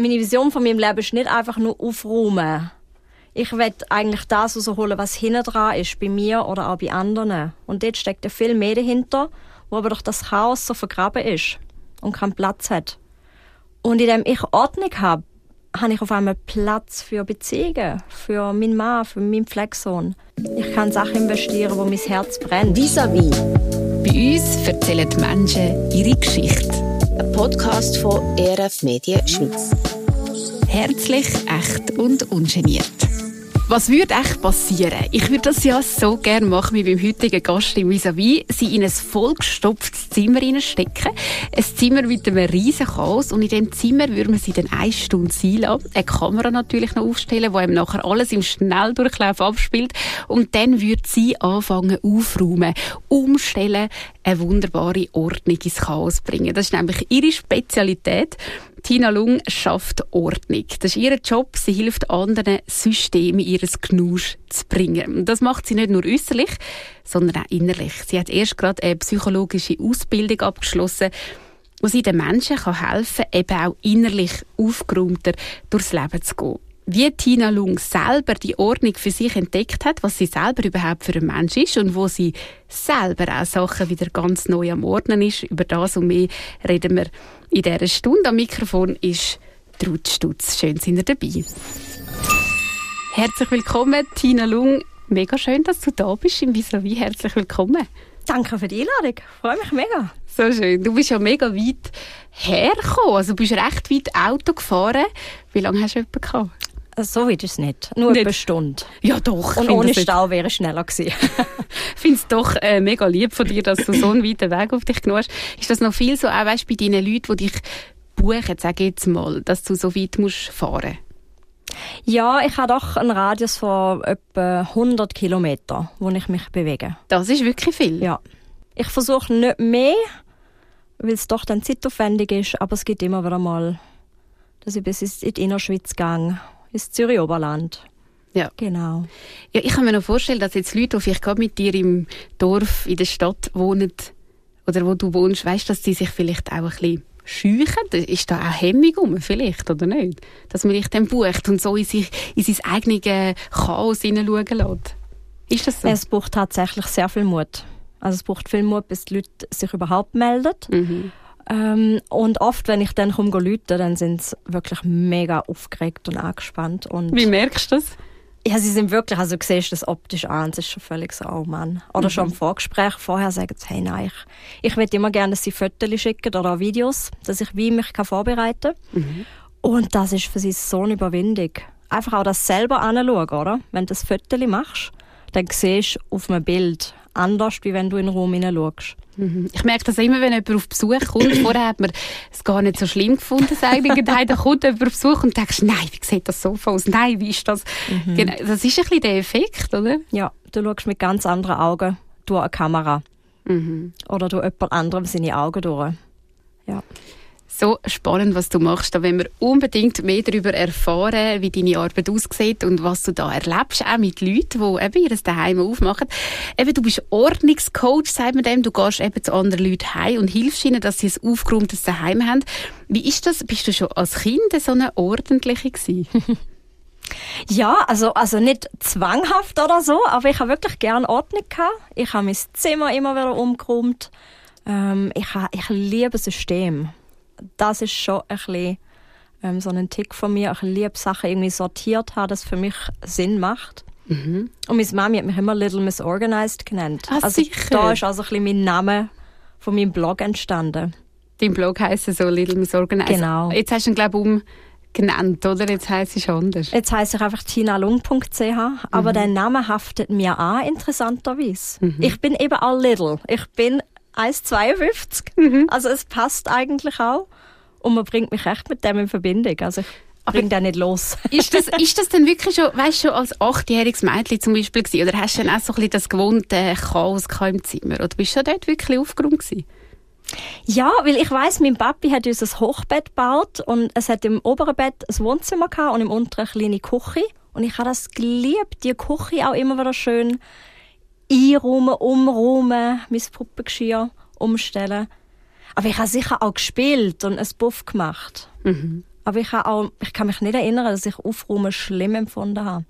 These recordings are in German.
meine Vision von meinem Leben ist nicht einfach nur aufräumen. Ich will eigentlich das rausholen, was hinten dran ist, bei mir oder auch bei anderen. Und dort steckt viel mehr dahinter, wo aber durch das Chaos so vergraben ist und keinen Platz hat. Und indem ich Ordnung habe, habe ich auf einmal Platz für Beziehungen, für meinen Mann, für meinen Pflegesohn. Ich kann Sachen investieren, wo mein Herz brennt. Vis-à-vis. Bei uns erzählen die Menschen ihre Geschichte. Ein Podcast von ERF Medien Schweiz. Herzlich, echt und ungeniert. Was würde echt passieren? Ich würde das ja so gerne machen wie beim heutigen Gast im Vis-a-vis. Sie in ein vollgestopftes Zimmer stecken. Ein Zimmer mit einem riesen Chaos. Und in diesem Zimmer würde man sie dann eine Stunde sein lassen. Eine Kamera natürlich noch aufstellen, wo ihm nachher alles im Schnelldurchlauf abspielt. Und dann würde sie anfangen aufräumen, umstellen, eine wunderbare Ordnung ins Chaos bringen. Das ist nämlich ihre Spezialität. Tina Lung schafft Ordnung. Das ist ihr Job. Sie hilft anderen, Systeme ihres Knusch zu bringen. Das macht sie nicht nur äußerlich, sondern auch innerlich. Sie hat erst gerade eine psychologische Ausbildung abgeschlossen, wo sie den Menschen helfen kann, eben auch innerlich aufgeräumter durchs Leben zu gehen wie Tina Lung selber die Ordnung für sich entdeckt hat, was sie selber überhaupt für ein Mensch ist und wo sie selber auch Sachen wieder ganz neu am Ordnen ist. Über das und mehr reden wir in dieser Stunde. Am Mikrofon ist Trud Stutz. Schön, sind ihr dabei. Herzlich willkommen, Tina Lung. Mega schön, dass du da bist im vis -vis. Herzlich willkommen. Danke für die Einladung. Ich freue mich mega. So schön. Du bist ja mega weit hergekommen. Also du bist recht weit Auto gefahren. Wie lange hast du jemanden gehabt? So weit ist es nicht. Nur nicht. eine Stunde. Ja, doch. Und ohne Stau wäre es schneller gewesen. ich finde es doch äh, mega lieb von dir, dass du so einen weiten Weg auf dich genommen hast. Ist das noch viel so, auch weißt, bei deinen Leuten, die dich buchen, sage jetzt mal, dass du so weit musst fahren ja, ich habe doch einen Radius von etwa 100 Kilometern, wo ich mich bewege. Das ist wirklich viel. Ja. Ich versuche nicht mehr, weil es doch dann zeitaufwendig ist, aber es gibt immer wieder mal, dass ich bis in die Innerschweiz gehe ins Zürich Oberland. Ja. Genau. Ja, ich kann mir noch vorstellen, dass jetzt Leute, die vielleicht gerade mit dir im Dorf, in der Stadt wohnen, oder wo du wohnst, weißt, dass sie sich vielleicht auch ein bisschen scheuchen? Ist da auch Hemmung um, vielleicht, oder nicht? Dass man dich dann bucht und so in, sich, in sein eigenes Chaos hineinschauen lässt. Ist das so? Es braucht tatsächlich sehr viel Mut. Also es braucht viel Mut, bis die Leute sich überhaupt melden. Mhm. Ähm, und oft, wenn ich dann komme rufen, dann sind sie wirklich mega aufgeregt und angespannt. Und Wie merkst du das? Ja, sie sind wirklich, also du siehst das optisch an, es ist schon völlig so, oh Mann. Oder mhm. schon im Vorgespräch vorher sagen sie, hey nein, ich, ich will immer gerne, dass sie Fotos schicken oder Videos, dass ich wie mich kann vorbereiten kann. Mhm. Und das ist für sie so eine Überwindung. Einfach auch das selber anschauen, oder? Wenn du das Foto machst, dann siehst du auf einem Bild anders, wie wenn du in den Raum hineinschaust. Mhm. Ich merke das immer, wenn jemand auf Besuch kommt. Vorher hat man es gar nicht so schlimm gefunden, sagen. dann kommt jemand auf Besuch und denkst, nein, wie sieht das so aus? Nein, wie ist das? Mhm. Genau, das ist ein bisschen der Effekt, oder? Ja, du schaust mit ganz anderen Augen durch eine Kamera. Mhm. Oder durch jemand anderem seine Augen durch. Ja so spannend, was du machst. Da wollen wir unbedingt mehr darüber erfahren, wie deine Arbeit aussieht und was du da erlebst, auch mit Leuten, die eben ihr Daheim aufmachen. Eben, du bist Ordnungscoach, sagt man dem. Du gehst eben zu anderen Leuten heim und hilfst ihnen, dass sie ein aufgeräumtes Daheim haben. Wie ist das? Bist du schon als Kind so eine ordentliche gewesen? Ja, also, also nicht zwanghaft oder so, aber ich habe wirklich gerne Ordnung gehabt. Ich habe mein Zimmer immer wieder umgeräumt. Ähm, ich, habe, ich liebe System das ist schon ein bisschen ähm, so ein Tick von mir. Ich liebe Sachen irgendwie sortiert haben, das für mich Sinn macht. Mhm. Und meine Mami hat mich immer Little Miss Organized genannt. Ah, also sicher. da ist also ein bisschen mein Name von meinem Blog entstanden. Dein Blog heisst so Little Miss Organized. Genau. Jetzt hast du ihn, glaube ich, umgenannt, oder? Jetzt heisst es anders. Jetzt heisst ich einfach tinalung.ch, aber mhm. der Name haftet mir an, interessanterweise. Mhm. Ich bin eben all Little. Ich bin 1,52. Mhm. Also es passt eigentlich auch. Und man bringt mich echt mit dem in Verbindung. Also ich bringe den nicht los. ist, das, ist das denn wirklich schon, weißt du, als achtjähriges Mädchen zum Beispiel gewesen? Oder hast du dann auch so ein bisschen das gewohnte Chaos im Zimmer? Oder bist du dort wirklich aufgeräumt gewesen? Ja, weil ich weiß, mein Papi hat uns ein Hochbett gebaut und es hat im oberen Bett ein Wohnzimmer gehabt und im unteren eine kleine Küche. Und ich habe das geliebt, die Küche auch immer wieder schön einräumen, umräumen, mein Puppengeschirr umstellen. Aber ich habe sicher auch gespielt und ein Buff gemacht. Mhm. Aber ich, habe auch, ich kann mich nicht erinnern, dass ich Aufräumen schlimm empfunden habe.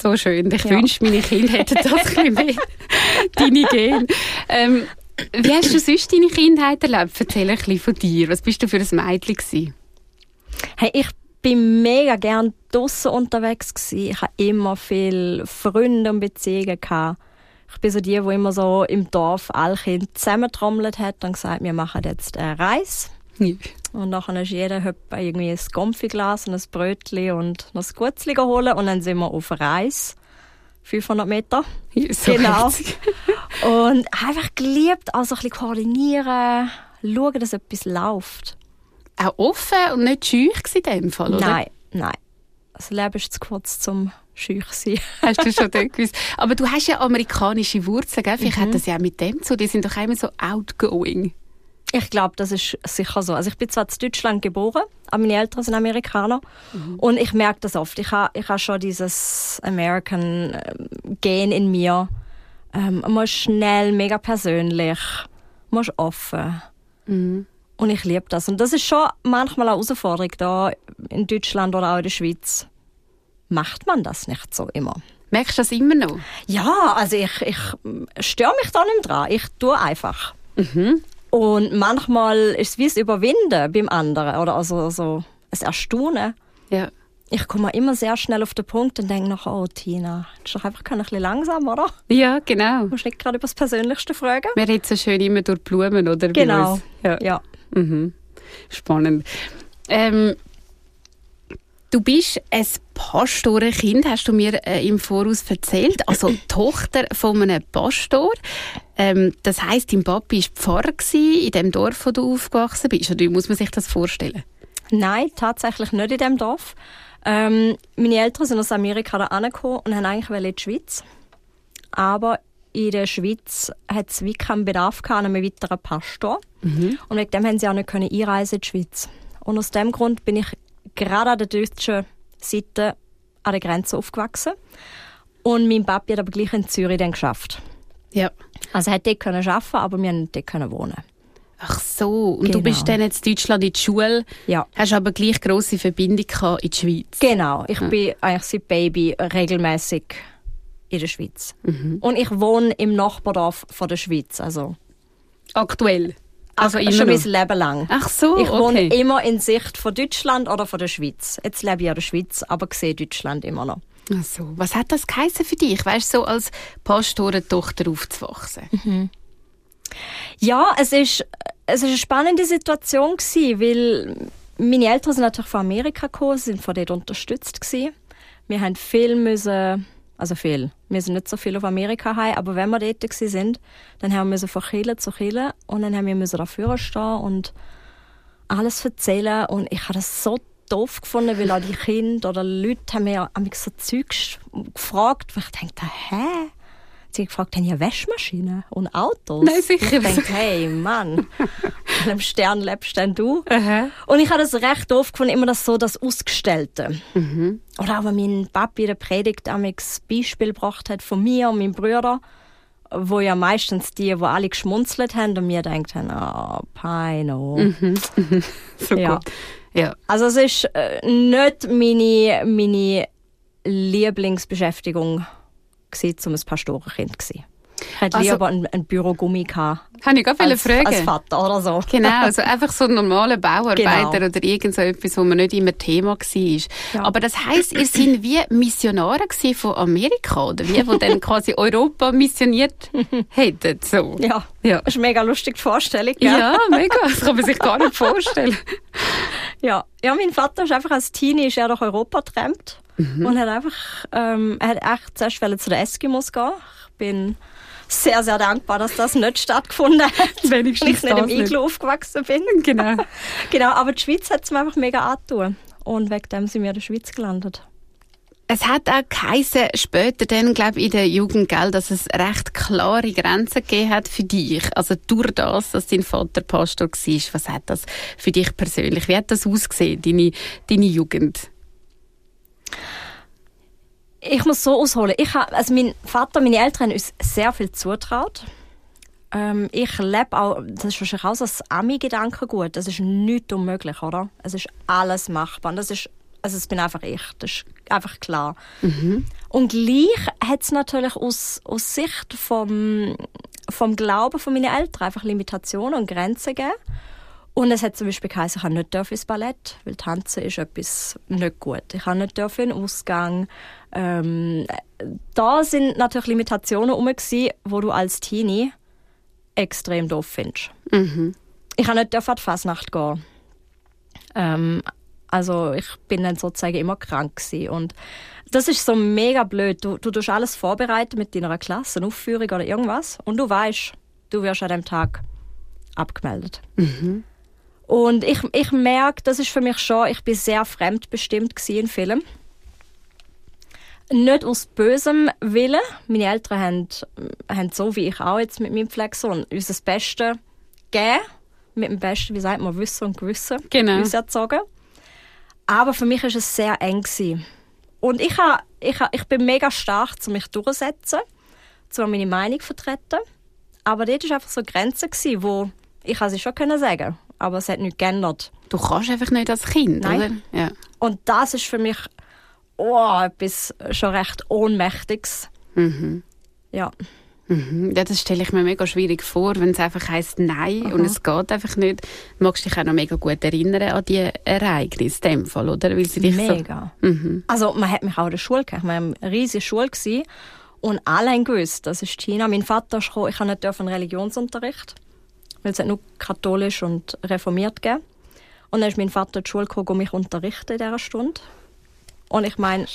So schön. Ich Ja. wünschte, meine Kinder hätten das ein bisschen mehr. Deine Gene. Ähm, wie hast du sonst deine Kindheit erlebt? Erzähl ein bisschen von dir. Was bist du für ein Mädchen gewesen? Hey, ich bin mega gern draussen unterwegs. Ich habe immer viel Freunde und Beziehungen gehabt. Ich bin so die, wo immer so im Dorf alle Kinder zusammentrommelt hat und gesagt, wir machen jetzt eine Reise. Und nachher ist jeder irgendwie ein Konfiglas und ein Brötchen und noch ein Gutzli holen und dann sind wir auf Reise. 500 Meter. So Genau. Und einfach geliebt, also ein bisschen koordinieren, schauen, dass etwas läuft. Auch offen und nicht scheu gewesen in dem Fall, oder? Nein, nein. Das Leben ist zu kurz zum schüch sein. Hast du schon dort gewusst. Aber du hast ja amerikanische Wurzeln, gell? Vielleicht Mhm. hat das ja auch mit dem zu. Die sind doch immer so outgoing. Ich glaube, das ist sicher so. Also ich bin zwar in Deutschland geboren, aber meine Eltern sind Amerikaner. Und ich merke das oft. Ich habe ich ha schon dieses American ähm, Gen in mir. Ähm, man ist schnell, mega persönlich. Man ist offen. Und ich liebe das. Und das ist schon manchmal eine Herausforderung da in Deutschland oder auch in der Schweiz. Macht man das nicht so immer? Merkst du das immer noch? Ja, also ich, ich störe mich da nicht dran. Ich tue einfach. Und manchmal ist es wie das Überwinden beim anderen oder also so ein Erstaunen. Ja. Ich komme immer sehr schnell auf den Punkt und denke noch, oh Tina, das ist doch einfach ein bisschen langsam, oder? Ja, genau. Du musst nicht gerade über das Persönlichste fragen. Wir reden so schön immer durch Blumen, oder? Genau. Ja. Ja. Mhm. Spannend. Ähm, du bist ein Pastorenkind, hast du mir äh, im Voraus erzählt. Also Tochter von einem Pastor. Ähm, das heisst, dein Papi war Pfarrer gewesen, in dem Dorf, wo du aufgewachsen bist. Oder wie muss man sich das vorstellen? Nein, tatsächlich nicht in dem Dorf. Ähm, meine Eltern sind aus Amerika da angekommen und haben eigentlich in die Schweiz. Aber in der Schweiz hat es wie keinen Bedarf an einem weiteren Pastor. Und wegen dem haben sie auch nicht können einreisen in die Schweiz. Und aus dem Grund bin ich gerade an der deutschen Seite an der Grenze aufgewachsen. Und mein Papi hat aber gleich in Zürich dann geschafft. Ja. Also er hat dort können arbeiten, aber wir haben nicht dort können wohnen. Ach so. Und du Genau. bist dann jetzt in Deutschland in die Schule, Ja. hast aber gleich grosse Verbindung in die Schweiz. Genau, ich bin eigentlich seit Baby regelmäßig in der Schweiz. Und ich wohne im Nachbardorf von der Schweiz, also, Aktuell. Also Ach, schon mein. Leben lang. Ach so, ich wohne okay. immer in Sicht von Deutschland oder von der Schweiz. Jetzt lebe ich in der Schweiz, aber sehe Deutschland immer noch. Ach so. Was hat das geheißen für dich? Weißt du, so als Pastorentochter aufzuwachsen? Ja, es ist, es ist eine spannende Situation gewesen, weil meine Eltern sind natürlich von Amerika gekommen, sind von dort unterstützt gewesen. Wir haben viel müssen, also viel, wir sind nicht so viel auf Amerika heim, aber wenn wir dort sind, dann haben wir von Kille zu Kille und dann haben wir dafür stehen und alles erzählen und ich habe das so doof gefunden, weil auch die Kinder oder Leute haben mir so Zeugs gefragt, wo ich dachte, hä? Sie gefragt, haben ja Waschmaschinen und Autos? Nein, sicher Ich denke, hey, Mann, in einem Stern lebst denn du? Aha. Und ich habe das recht doof gefunden, immer das so, das Ausgestellte. Mhm. Oder auch, wenn mein Papi in der Predigt ein Beispiel gebracht hat von mir und meinem Bruder, wo ja meistens die, wo alle geschmunzelt haben und mir denkt haben, oh, Pino. So Ja. gut. Ja. Also es ist äh, nicht meine, meine Lieblingsbeschäftigung gewesen, um ein Pastorenkind zu sein. Hätte Also- lieber einen, einen Bürogummi gehabt. Habe ich gerade Als, fragen. als Vater oder so. Genau, also einfach so ein normaler Bauarbeiter Genau. oder irgend so etwas, wo man nicht immer Thema war. Ja. Aber das heisst, ihr seid wie Missionare von Amerika, oder wie, wo dann quasi Europa missioniert hätten, so. Ja. Ja. Das ist eine mega lustige Vorstellung, gell? Ja, mega. Das kann man sich gar nicht vorstellen. Ja, ja mein Vater ist einfach als Teenie ist er durch Europa getrampt und hat einfach, ähm, er hat echt zuerst zu den Eskimos gehen. Ich bin sehr, sehr dankbar, dass das nicht stattgefunden hat. Wenigstens weil ich nicht im. Iglu aufgewachsen bin. Genau. genau, aber die Schweiz hat es mir einfach mega angetan. Und wegen dem sind wir in der Schweiz gelandet. Es hat auch geheißen, später dann, glaube in der Jugend, gell, dass es recht klare Grenzen gegeben hat für dich. Also durch das, dass dein Vater Pastor war, was hat das für dich persönlich? Wie hat das ausgesehen, deine, deine Jugend? Ich muss so ausholen. Ich hab, also mein Vater, meine Eltern haben uns sehr viel zutraut. Ähm, ich lebe auch, das ist wahrscheinlich auch so das Ami-Gedankengut. Das ist nichts unmöglich, oder? Es ist alles machbar. Und das ist, also es bin einfach ich. Das ist einfach klar. Und gleich hat es natürlich aus, aus Sicht vom, vom Glauben von meinen Eltern einfach Limitationen und Grenzen gegeben. Und es hat zum Beispiel geheißen, ich habe nicht ins Ballett, weil Tanzen ist etwas nicht gut. Ich habe nicht in den Ausgang. Ähm, da sind natürlich Limitationen herum, die du als Teenie extrem doof findest. Ich habe nicht an die Fasnacht gehen. Ähm, also ich bin dann sozusagen immer krank gewesen. und das ist so mega blöd. Du, du tust alles vorbereiten mit deiner Klasse, eine Aufführung oder irgendwas und du weißt, du wirst an dem Tag abgemeldet. Und ich, ich merke, das ist für mich schon, ich bin sehr fremdbestimmt gewesen im Film. Nicht aus bösem Willen. Meine Eltern haben, haben so wie ich auch jetzt mit meinem Pflegesohn uns das Beste gegeben. Mit dem Besten, wie sagt man, Wissen und Gewissen Genau. uns erzogen. Aber für mich ist es sehr eng gewesen. Und ich, ha, ich, ha, ich bin mega stark, zu mich durchzusetzen, zu meine Meinung vertreten. Aber dort war einfach so eine Grenze, gewesen, wo ich sie schon können sagen, aber es hat nichts geändert. Du kannst einfach nicht als Kind, Nein. oder? Ja. Und das ist für mich oh, etwas schon recht Ohnmächtiges. Ja. Mhm. ja, das stelle ich mir mega schwierig vor, wenn es einfach heisst Nein und es geht einfach nicht. Du magst dich auch noch mega gut erinnern an die Ereignisse in dem Fall, oder? Weil sie dich Mega. Also man hat mich auch in der Schule gehabt. Wir haben eine riesige Schule gewesen, und alle haben gewusst, das ist China. Mein Vater ist gekommen, ich habe nicht dürfen Religionsunterricht, weil es hat nur katholisch und reformiert gegeben. Und dann ist mein Vater in die Schule gekommen, um mich unterrichten in dieser Stunde. Und ich meine,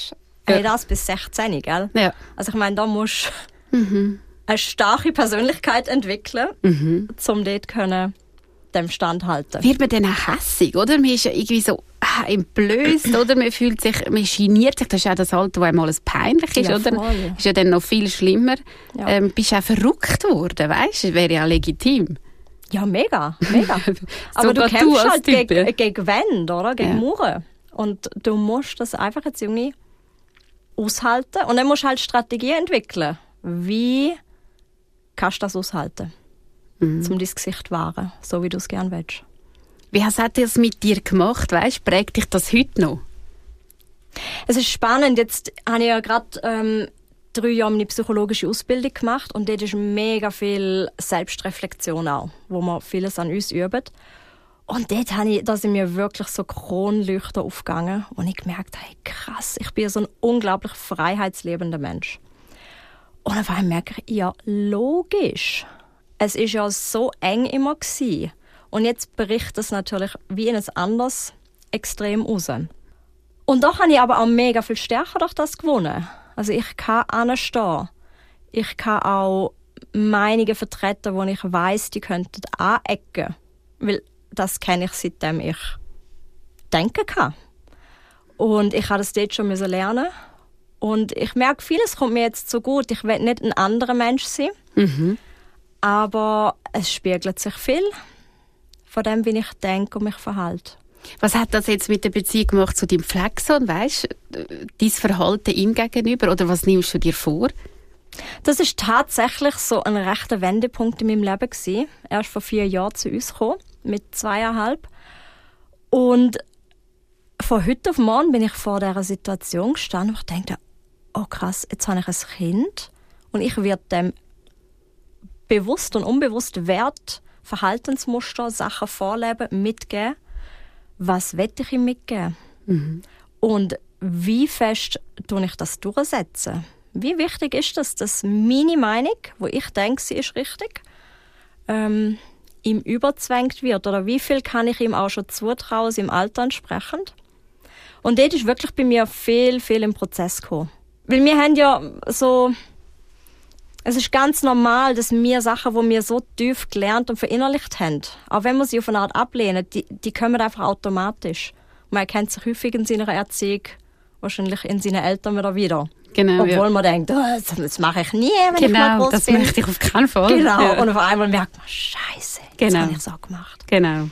hey, das bis 16, gell? So. Ja. Also ich meine, da musst du eine starke Persönlichkeit entwickeln, um dort können, dem standhalten. Wird man dann auch hässig, oder? Man ist ja irgendwie so ah, entblößt, oder? Man fühlt sich, man geniert sich. Das ist auch das Alter, wo einmal alles peinlich ist, Ja, oder? voll. Ist ja dann noch viel schlimmer. Ja. Ähm, bist auch verrückt worden, weißt du? Wäre ja legitim. Ja, mega, mega. Aber du kämpfst als halt Typ, gegen, gegen Wände, oder? Gegen Ja. Mauern. Und du musst das einfach jetzt irgendwie aushalten. Und dann musst du halt Strategien entwickeln. Wie kannst du das aushalten? Mhm. Um dein Gesicht zu wahren, so wie du es gerne willst. Wie hat das mit dir gemacht, weißt? Prägt dich das heute noch? Es ist spannend. Jetzt habe ich ja gerade ähm, drei Jahre meine psychologische Ausbildung gemacht und dort ist mega viel Selbstreflexion auch, wo man vieles an uns üben. Und dort habe ich, da sind mir wirklich so Kronleuchter aufgegangen und ich gemerkt, hey krass, ich bin so ein unglaublich freiheitsliebender Mensch. Und auf einmal merke ich, ja logisch, es ist ja so eng immer gewesen. Und jetzt bricht es natürlich wie in ein anderes Extrem raus. Und doch habe ich aber auch mega viel stärker durch das gewonnen. Also ich kann anstehen. Ich kann auch Meinungen vertreten, wo ich weiß, die könnten anecken. Weil das kenne ich seitdem ich denken kann. Und ich habe das dort schon lernen. Und ich merke, vieles kommt mir jetzt so gut. Ich will nicht ein anderer Mensch sein. Aber es spiegelt sich viel von dem, wie ich denke und mich verhalte. Was hat das jetzt mit der Beziehung gemacht zu deinem Pflegesohn, weißt du? Dein Verhalten ihm gegenüber oder was nimmst du dir vor? Das ist tatsächlich so ein rechter Wendepunkt in meinem Leben gewesen. Er ist vor vier Jahren zu uns gekommen, mit zweieinhalb. Und von heute auf morgen bin ich vor dieser Situation gestanden und ich dachte, oh krass, jetzt habe ich ein Kind und ich werde dem bewusst und unbewusst Wert, Verhaltensmuster, Sachen vorleben, mitgeben. Was will ich ihm mitgeben? Und wie fest tue ich das durchsetzen? Wie wichtig ist das, dass meine Meinung, wo ich denke, sie ist richtig, ähm, ihm überzwängt wird? Oder wie viel kann ich ihm auch schon zutrauen, im Alter entsprechend? Und dort ist wirklich bei mir viel, viel im Prozess gekommen. Weil wir haben ja so, es ist ganz normal, dass wir Sachen, die wir so tief gelernt und verinnerlicht haben, auch wenn wir sie auf eine Art ablehnen, die, die kommen einfach automatisch. Man erkennt sich häufig in seiner Erziehung, wahrscheinlich in seinen Eltern wieder wieder. Genau, Obwohl ja. man denkt, oh, das, das mache ich nie, wenn ich mal Genau, groß das bin. möchte ich auf keinen Fall. Genau. Ja. Und auf einmal merkt man, Scheiße, Genau. habe ich auch gemacht. Genau.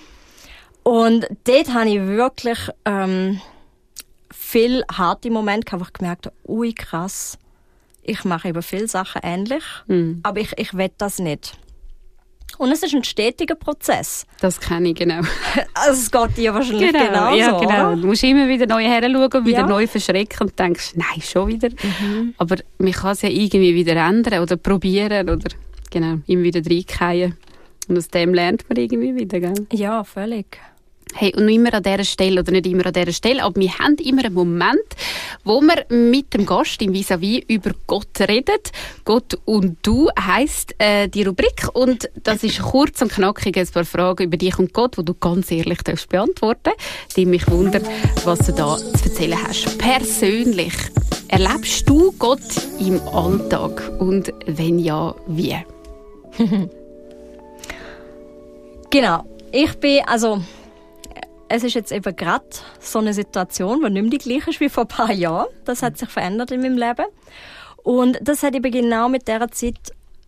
Und dort habe ich wirklich ähm, viel harte Momente gehabt, wo ich gemerkt habe, ui krass, ich mache über viele Sachen ähnlich, Hm. aber ich, ich will das nicht. Und es ist ein stetiger Prozess. Das kenne ich, genau. Also es geht dir wahrscheinlich genau, genauso, ja, genau. Oder? Du musst immer wieder neu heranschauen und wieder Ja. neu verschrecken und denkst, nein, schon wieder. Aber man kann es ja irgendwie wieder ändern oder probieren oder genau, immer wieder reingehen. Und aus dem lernt man irgendwie wieder, gell? Ja, völlig. Hey, und immer an dieser Stelle, oder nicht immer an dieser Stelle, aber wir haben immer einen Moment, wo wir mit dem Gast im Vis-a-vis über Gott redet. Gott und du heisst äh, die Rubrik und das ist kurz und knackig ein paar Fragen über dich und Gott, wo du ganz ehrlich darfst beantworten. Die mich wundern, was du da zu erzählen hast. Persönlich, erlebst du Gott im Alltag und wenn ja, wie? Genau. Ich bin, also, es ist jetzt eben gerade so eine Situation, die nicht mehr die gleiche ist wie vor ein paar Jahren. Das hat sich verändert in meinem Leben. Und das hat eben genau mit der Zeit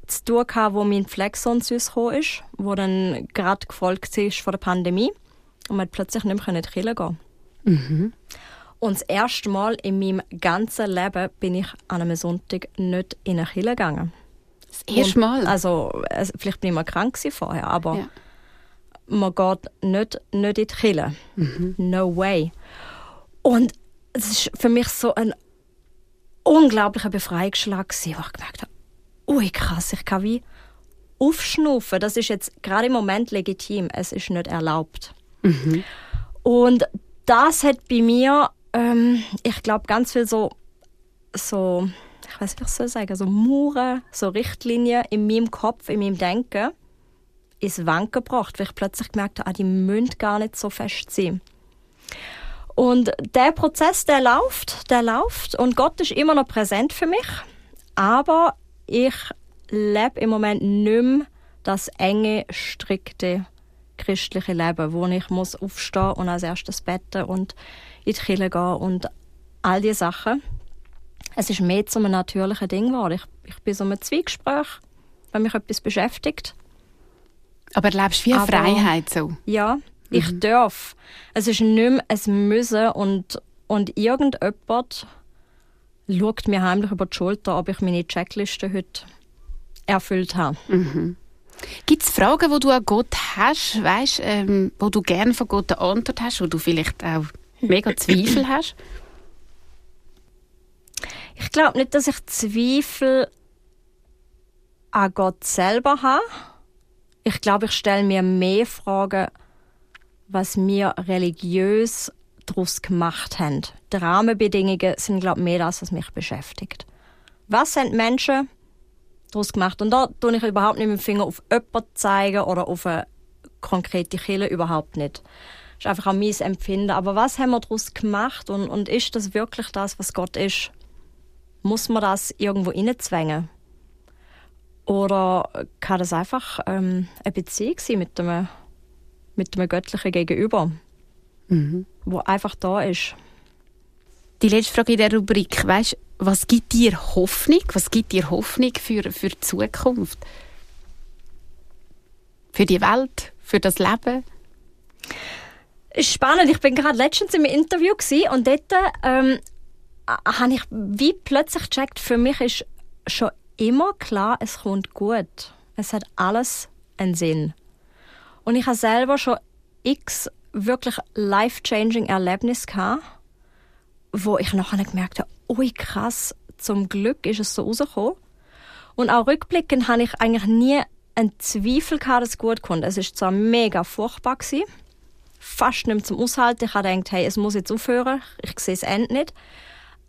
zu tun gehabt, wo mein Flexon zu uns gekommen ist, wo dann gerade gefolgt ist von der Pandemie. Und man plötzlich nicht mehr in die Kirche gehen. Und das erste Mal in meinem ganzen Leben bin ich an einem Sonntag nicht in eine Kirche gegangen. Das erste Mal? Also, es- vielleicht bin ich mal krank vorher, aber Ja. Man geht nicht, nicht in die Kirche. No way. Und es ist für mich so ein unglaublicher Befreiungsschlag gewesen, wo ich gemerkt habe, ui krass, ich kann wie aufschnaufen. Das ist jetzt gerade im Moment legitim. Es ist nicht erlaubt. Und das hat bei mir, ähm, ich glaube, ganz viel so, so, ich weiß nicht, was ich soll sagen, so Mauern, so Richtlinien in meinem Kopf, in meinem Denken ins Wanken gebracht, weil ich plötzlich gemerkt habe, ah, die müssen gar nicht so fest sein. Und der Prozess, der läuft, der läuft und Gott ist immer noch präsent für mich, aber ich lebe im Moment nicht mehr das enge, strikte christliche Leben, wo ich muss aufstehen und als erstes beten und in die Kirche gehen und all diese Sachen. Es ist mehr zu einem natürlichen Ding geworden. Ich, ich bin so einem Zwiegespräch, wenn mich etwas beschäftigt. Aber erlebst du wie eine Aber- Freiheit so? Ja, ich darf. Es ist nicht mehr ein Müssen und, und irgendjemand schaut mir heimlich über die Schulter, ob ich meine Checkliste heute erfüllt habe. Gibt es Fragen, wo du an Gott hast, weißt, ähm, wo du gerne von Gott eine Antwort hast, wo du vielleicht auch mega Zweifel hast? Ich glaube nicht, dass ich Zweifel an Gott selber habe. Ich glaube, ich stelle mir mehr Fragen, was wir religiös daraus gemacht haben. Die Rahmenbedingungen sind, glaube ich, mehr das, was mich beschäftigt. Was haben Menschen daraus gemacht? Und da tue ich überhaupt nicht mit dem Finger auf jemanden zeigen oder auf eine konkrete Kille überhaupt nicht. Das ist einfach auch mein Empfinden. Aber was haben wir daraus gemacht und, und ist das wirklich das, was Gott ist? Muss man das irgendwo innezwängen? Oder kann das einfach ähm, eine Beziehung sein mit einem, mit einem göttlichen Gegenüber, wo einfach da ist? Die letzte Frage in der Rubrik, weißt, was gibt dir Hoffnung? Was gibt dir Hoffnung für, für die Zukunft? Für die Welt? Für das Leben? Ist spannend. Ich bin gerade letztens im Interview und dort ähm, habe ich wie plötzlich gecheckt, für mich ist schon immer klar, es kommt gut. Es hat alles einen Sinn. Und ich habe selber schon x wirklich life-changing Erlebnisse gehabt, wo ich nachher gemerkt habe, ui krass, zum Glück ist es so rausgekommen. Und auch rückblickend habe ich eigentlich nie einen Zweifel gehabt, dass es gut kommt. Es ist zwar mega furchtbar gewesen, fast nicht mehr zum Aushalten. Ich habe gedacht, hey, es muss jetzt aufhören, ich sehe das Ende nicht.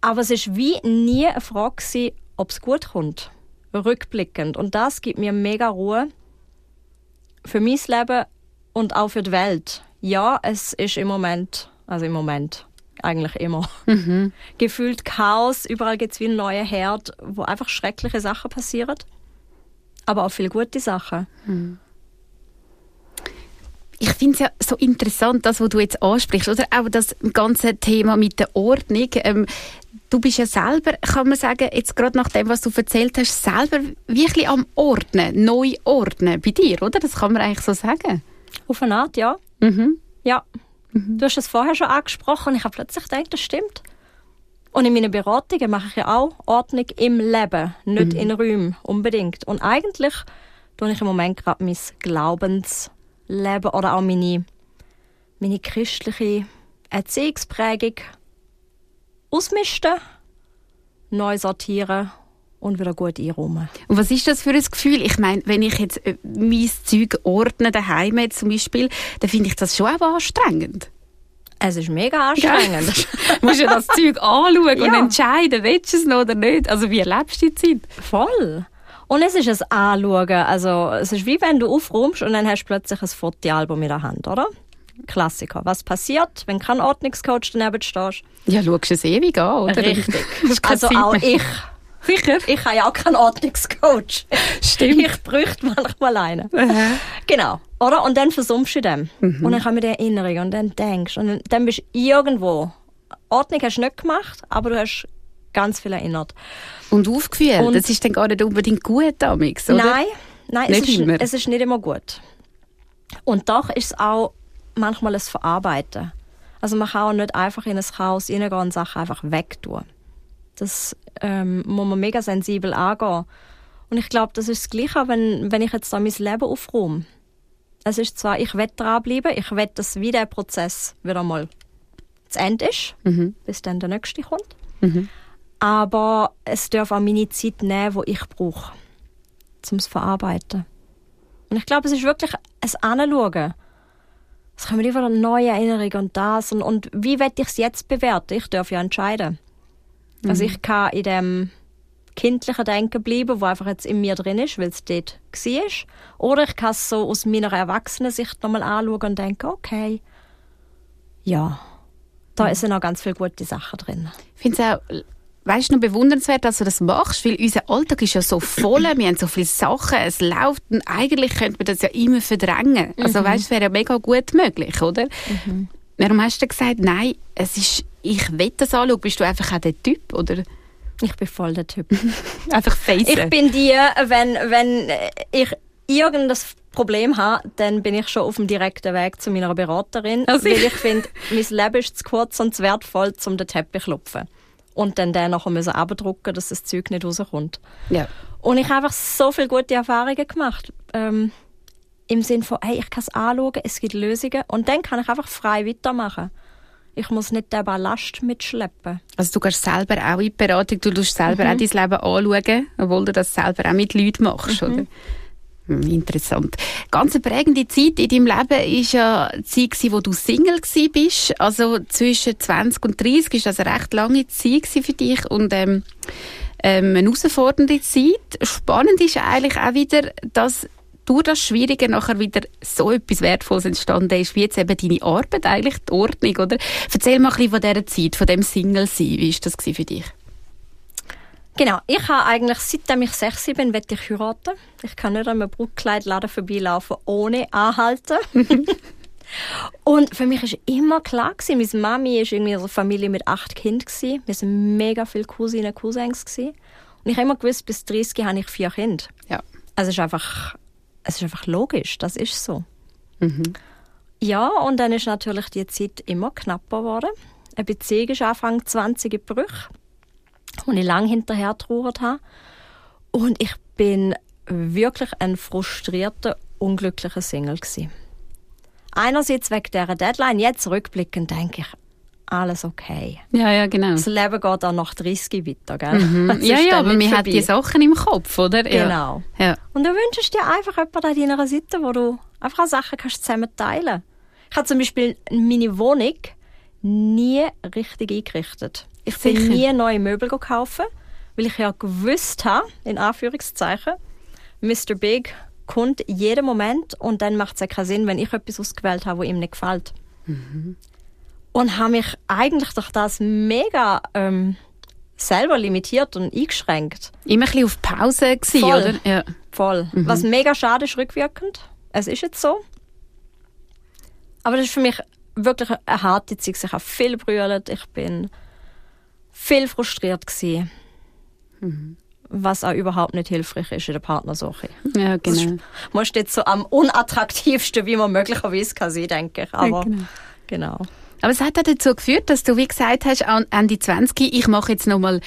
Aber es ist wie nie eine Frage gewesen, ob es gut kommt. Rückblickend. Und das gibt mir mega Ruhe für mein Leben und auch für die Welt. Ja, es ist im Moment, also im Moment, eigentlich immer, gefühlt Chaos. Überall gibt es wie einen neuen Herd, wo einfach schreckliche Sachen passieren. Aber auch viele gute Sachen. Ich finde es ja so interessant, das, was du jetzt ansprichst, oder auch das ganze Thema mit der Ordnung. Ähm, du bist ja selber, kann man sagen, jetzt gerade nach dem, was du erzählt hast, selber wirklich am Ordnen, neu ordnen bei dir, oder? Das kann man eigentlich so sagen. Auf eine Art, ja. Mhm. Ja. Du hast es vorher schon angesprochen. Ich habe plötzlich gedacht, das stimmt. Und in meinen Beratungen mache ich ja auch Ordnung im Leben, nicht in Räumen unbedingt. Und eigentlich tue ich im Moment gerade mein Glaubensleben oder auch meine, meine christliche Erziehungsprägung ausmisten, neu sortieren und wieder gut einräumen. Und was ist das für ein Gefühl? Ich meine, wenn ich jetzt äh, mein Zeug ordne, daheim jetzt zum Beispiel, dann finde ich das schon auch anstrengend. Es ist mega anstrengend. du musst ja das Zeug anschauen und Ja. entscheiden, willst du es noch oder nicht. Also wie erlebst du die Zeit? Voll. Und es ist ein Anschauen. Also, es ist wie wenn du aufräumst und dann hast du plötzlich ein Fotoalbum in der Hand, oder? Klassiker. Was passiert, wenn kein Ordnungscoach daneben stehst? Ja, schaust du es ewig an, oder? Richtig. Also auch ich. Sicher? Ich habe ja auch keinen Ordnungscoach. Stimmt. Ich bräuchte manchmal einen. Genau. Oder? Und dann versumpfst du dem. Mhm. Und dann kommen die Erinnerungen und dann denkst und dann, bist du irgendwo. Ordnung hast du nicht gemacht, aber du hast ganz viel erinnert. Und aufgeführt. Und- das ist dann gar nicht unbedingt gut damals, oder? Nein, nein Nicht es, ist, immer. es ist nicht immer gut. Und doch ist es auch manchmal ein Verarbeiten. Also man kann auch nicht einfach in ein Chaos reingehen und Sachen einfach wegtun. Das ähm, muss man mega sensibel angehen. Und ich glaube, das ist das Gleiche, wenn, wenn ich jetzt da mein Leben aufräume. Es ist zwar, ich will dranbleiben, ich will, dass wie der Prozess wieder mal zu Ende ist, Mhm. bis dann der nächste kommt. Aber es darf auch meine Zeit nehmen, die ich brauche, um es zu verarbeiten. Und ich glaube, es ist wirklich ein Anschauen. Es kommen wieder neue Erinnerungen und das. Und, und wie will ich es jetzt bewerten? Ich darf ja entscheiden. Also ich kann in dem kindlichen Denken bleiben, wo einfach jetzt in mir drin ist, weil es dort war. Oder ich kann es so aus meiner Erwachsenensicht nochmal anschauen und denken, okay, ja, da sind auch ganz viele gute Sachen drin. Ich finde es auch, weißt du, noch bewundernswert, dass du das machst, weil unser Alltag ist ja so voll, wir haben so viele Sachen, es läuft und eigentlich könnte man das ja immer verdrängen. Also weißt du, es wäre ja mega gut möglich, oder? Warum hast du gesagt, nein, es ist, ich will das anschauen, bist du einfach auch der Typ, oder? Ich bin voll der Typ. Einfach face Ich bin die, wenn, wenn ich irgendein Problem habe, dann bin ich schon auf dem direkten Weg zu meiner Beraterin, Also weil ich- ich finde, mein Leben ist zu kurz und zu wertvoll, um den Teppich zu klopfen. Und dann den nachher müssen abdrucken, dass das Zeug nicht rauskommt. Ja. Und ich habe einfach so viele gute Erfahrungen gemacht. Ähm, Im Sinne von, hey, ich kann es anschauen, es gibt Lösungen und dann kann ich einfach frei weitermachen. Ich muss nicht den Ballast mitschleppen. Also du gehst selber auch in die Beratung, du tust selber auch dein Leben anschauen, obwohl du das selber auch mit Leuten machst, oder? Hm, Interessant. Ganz eine prägende Zeit in deinem Leben ist ja die Zeit, wo du Single bist. Also zwischen 20 und 30 ist das eine recht lange Zeit für dich und ähm, ähm, eine herausfordernde Zeit. Spannend ist eigentlich auch wieder, dass durch das Schwierige nachher wieder so etwas Wertvolles entstanden ist, wie jetzt eben deine Arbeit, eigentlich die Ordnung, oder? Erzähl mal ein bisschen von dieser Zeit, von dem Single-Sein. Wie war das für dich? Genau, ich habe eigentlich, seitdem ich 16 bin, will ich heiraten. Ich kann nicht an einem Brautkleidladen vorbeilaufen, ohne anhalten. Und für mich war immer klar, gewesen, meine Mami war irgendwie eine Familie mit acht Kindern. gewesen. Wir waren mega viele Cousinen und Cousins. gewesen. Und ich habe immer gewusst, bis 30 habe ich vier Kinder. Ja. Also es ist einfach, es ist einfach logisch, das ist so. Ja, und dann ist natürlich die Zeit immer knapper geworden. Eine Beziehung ist Anfang 20 in Brüche, wo ich lange hinterher trauert habe. Und ich bin wirklich ein frustrierter, unglücklicher Single gewesen. Einerseits wegen dieser Deadline, jetzt rückblickend denke ich, alles okay. Ja, ja, genau. Das Leben geht auch nach 30 weiter, gell? Es Ja, ja, dann aber man hat die Sachen im Kopf, oder? Genau. Ja. ja. Und du wünschst dir einfach jemanden an deiner Seite, wo du einfach auch Sachen kannst zusammen teilen Ich habe zum Beispiel meine Wohnung nie richtig eingerichtet. Ich bin Sicher. nie neue Möbel kaufen, weil ich ja gewusst habe, in Anführungszeichen, Mr. Big kommt jeden Moment und dann macht es ja keinen Sinn, wenn ich etwas ausgewählt habe, wo ihm nicht gefällt. Und habe mich eigentlich durch das mega ähm, selber limitiert und eingeschränkt. Immer ein bisschen auf Pause gewesen, Voll. oder? Ja. Voll. Was mega schade ist rückwirkend. Es ist jetzt so. Aber das ist für mich wirklich eine harte Zeit. Ich habe viel brüllt. Ich bin viel frustriert gewesen. Was auch überhaupt nicht hilfreich ist in der Partnersuche. Ja, Das genau. ist- Man steht so am unattraktivsten, wie man möglicherweise kann sein, denke ich. Aber genau. genau. Aber es hat auch dazu geführt, dass du wie gesagt hast, an Ende 20, ich mache jetzt nochmal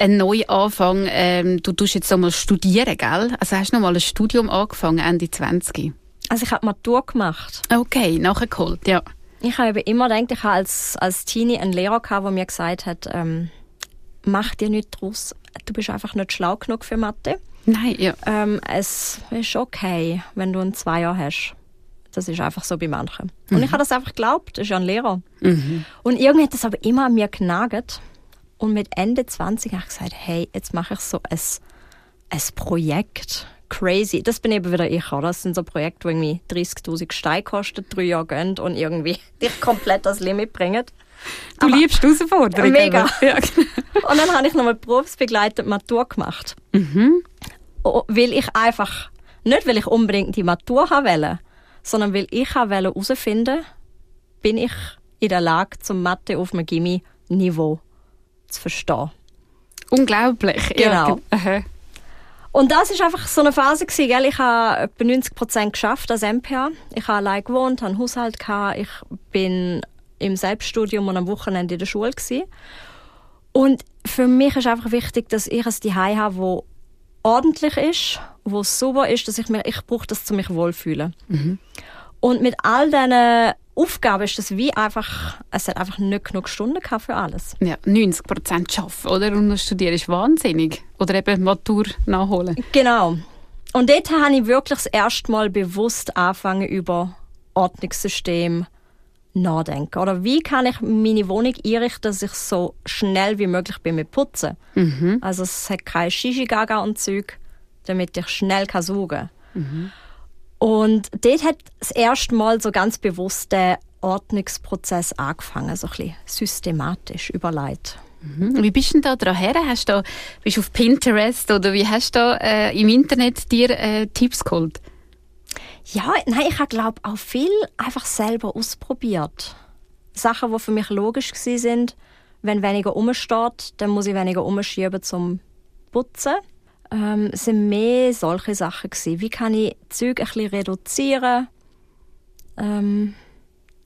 ein Neuanfang. Ähm, du tust jetzt nochmal studieren, gell? Also hast du nochmal ein Studium angefangen, Ende 20? Also ich habe Matur gemacht. Okay, nachgeholt, ja. Ich habe immer gedacht, ich habe als, als Teenie einen Lehrer gehabt, der mir gesagt hat, ähm, mach dir nicht draus, du bist einfach nicht schlau genug für Mathe. Nein, ja. Ähm, es ist okay, wenn du ein Zweier hast. Das ist einfach so bei manchen. Und ich habe das einfach geglaubt, das ist ja ein Lehrer. Und irgendwie hat das aber immer an mir genagelt. Und mit Ende 20 habe ich gesagt, hey, jetzt mache ich so ein, ein Projekt. Crazy. Das bin eben wieder ich, oder? Das sind so Projekte, die irgendwie 30'000 Steine kosten, drei Jahre gehen und irgendwie dich komplett ans Limit bringen. Du liebst Herausforderungen. Mega. Ja. Und dann habe ich nochmal berufsbegleitend Matur gemacht. Oh, Weil ich einfach, nicht weil ich unbedingt die Matur haben wollte, sondern weil ich auch wollte herausfinden, bin ich in der Lage, zum Mathe auf einem Gimmi-Niveau zu verstehen. Unglaublich. Ja, Genau. ge- aha. Und das ist einfach so eine Phase gewesen, gell? Ich habe etwa 90 Prozent geschafft als MPA. Ich habe allein gewohnt, habe einen Haushalt gehabt. Ich bin im Selbststudium und am Wochenende in der Schule gewesen. Und für mich ist einfach wichtig, dass ich ein Zuhause habe, wo ordentlich ist, wo sauber ist, dass ich mir, ich brauche das, zu mich wohlfühlen. Und mit all diesen Aufgaben ist das wie einfach, es hat einfach nicht genug Stunden gehabt für alles. Ja, 90 Prozent arbeiten, oder? Und noch studieren ist wahnsinnig. Oder eben Matur nachholen. Genau. Und dort habe ich wirklich das erste Mal bewusst angefangen, über Ordnungssystem nachdenken. Oder wie kann ich meine Wohnung einrichten, dass ich so schnell wie möglich bin mit Putzen. Also es hat kein Shishi-Gaga und Zeug, damit ich schnell kann saugen Und dort hat das erste Mal so ganz bewusst der Ordnungsprozess angefangen, so ein bisschen systematisch überlegt. Mhm. Wie bist du denn da dran her? Hast du da, bist du auf Pinterest oder wie hast du äh, im Internet dir äh, Tipps geholt? Ja, nein, ich habe glaube auch viel einfach selber ausprobiert. Sachen, die für mich logisch gewesen sind. Wenn weniger rumsteht, dann muss ich weniger umschieben zum Putzen. Ähm, es sind mehr solche Sachen gewesen. Wie kann ich Zeug ein bisschen reduzieren, ähm,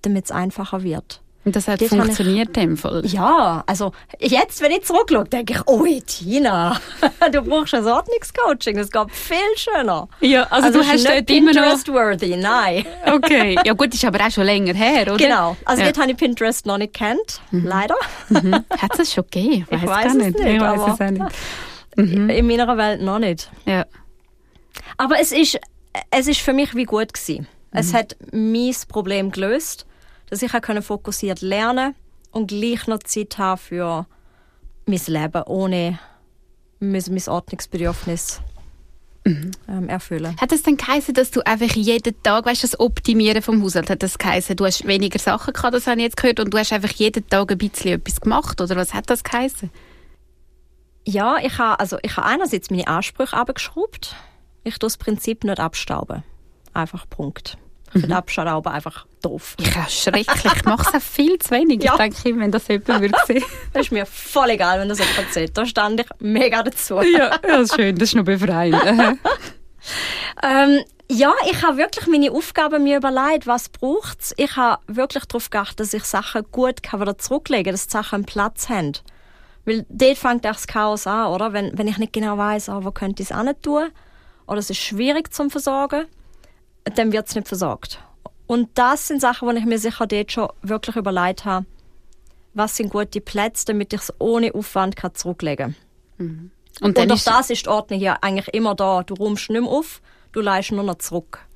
damit es einfacher wird? Und das hat Dort ich- funktioniert in dem Fall. Ja, also jetzt, wenn ich zurückschaue, denke ich, oh Tina, du brauchst ein Ordnungscoaching, das geht viel schöner. Ja, also, Also du hast nicht dort immer noch... Pinterest-worthy, nein. Okay, ja gut, ist aber auch schon länger her, oder? Genau. Also ja. dort habe ich Pinterest noch nicht kennt, leider. Hat es schon gegeben? Ich gar es nicht, ich aber- es auch nicht. In meiner Welt noch nicht. Ja. Aber es ist, es ist für mich wie gut gewesen. Es hat mein Problem gelöst, dass ich können fokussiert lernen und gleich noch Zeit haben für mein Leben, ohne mein, mein Ordnungsbedürfnis ähm, erfüllen. Hat es denn geheißen, dass du einfach jeden Tag, weißt das Optimieren vom Haushalt, hat das geheißen, du hast weniger Sachen gehabt, das habe ich jetzt gehört, und du hast einfach jeden Tag ein bisschen etwas gemacht, oder was hat das geheißen? Ja, ich habe also ich habe einerseits meine Ansprüche abgeschraubt. Ich tue das Prinzip nicht abstauben. Einfach Punkt. Ich finde Abstauben einfach doof. Ich auch schrecklich, ich mache es viel zu wenig. Ja. Ich denke, wenn das jemand würde sehen. Das ist mir voll egal, wenn das jemand erzählt. Da stand ich mega dazu. ja, ja, schön, das ist noch befreiend. Ähm, ja, ich habe wirklich meine Aufgaben mir überlegt, was braucht's. Ich habe wirklich darauf geachtet, dass ich Sachen gut kann wieder zurücklegen kann, dass die Sachen einen Platz haben. Weil dort fängt auch das Chaos an, oder? Wenn, wenn ich nicht genau weiss, ah, wo könnte ich es hin tun, oder es ist schwierig zum Versorgen, dann wird es nicht versorgt. Und das sind Sachen, wo ich mir sicher dort schon wirklich überlegt habe, was sind gute Plätze, damit ich es ohne Aufwand kann zurücklegen kann. Und dann Und auch ist, das ist die Ordnung ja eigentlich immer da. Du räumst nicht mehr auf, du leist nur noch zurück.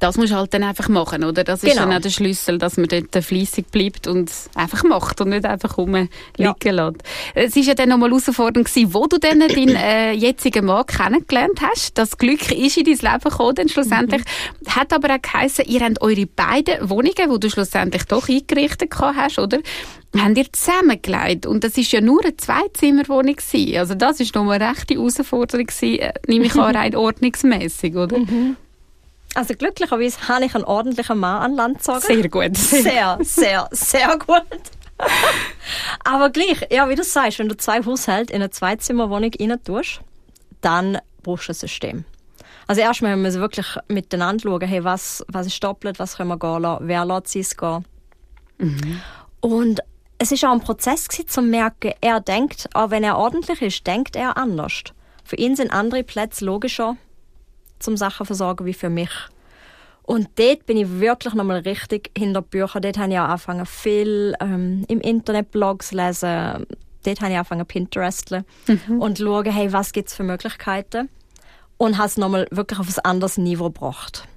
Das musst du halt dann einfach machen, oder? Das ist Genau. dann auch der Schlüssel, dass man dort fleissig bleibt und einfach macht und nicht einfach rumliegen Ja. lässt. Es ist ja dann nochmal herausfordernd gewesen, wo du dann deinen äh, jetzigen Mann kennengelernt hast. Das Glück ist in dein Leben gekommen, dann schlussendlich. Mhm. Hat aber auch geheissen, ihr habt eure beiden Wohnungen, die du schlussendlich doch eingerichtet hast, oder? Habt ihr zusammengelegt. Und das ist ja nur eine Zweizimmerwohnung gewesen. Also das ist nochmal eine rechte Herausforderung gewesen, äh, nehme ich an, rein ordnungsmässig, oder? Mhm. Also glücklicherweise habe ich einen ordentlichen Mann an Land gezogen. Sehr gut. Sehr, sehr, sehr gut. Aber gleich, ja, wie du sagst, wenn du zwei Haushalte in eine Zweizimmerwohnung rein tust, dann brauchst du ein System. Also erstmal müssen wir wirklich miteinander schauen, hey, was, was ist doppelt, was können wir gehen lassen, wer lässt es gehen. Und es ist auch ein Prozess gewesen, zu merken, er denkt, auch wenn er ordentlich ist, denkt er anders. Für ihn sind andere Plätze logischer zum Sachen versorgen wie für mich. Und dort bin ich wirklich nochmal richtig hinter Büchern. Dort habe ich auch angefangen, viel ähm, im Internet Blogs lesen. Dort habe ich angefangen, Pinterest mhm. und schauen, hey, was gibt es für Möglichkeiten. Und habe es nochmal wirklich auf ein anderes Niveau gebracht.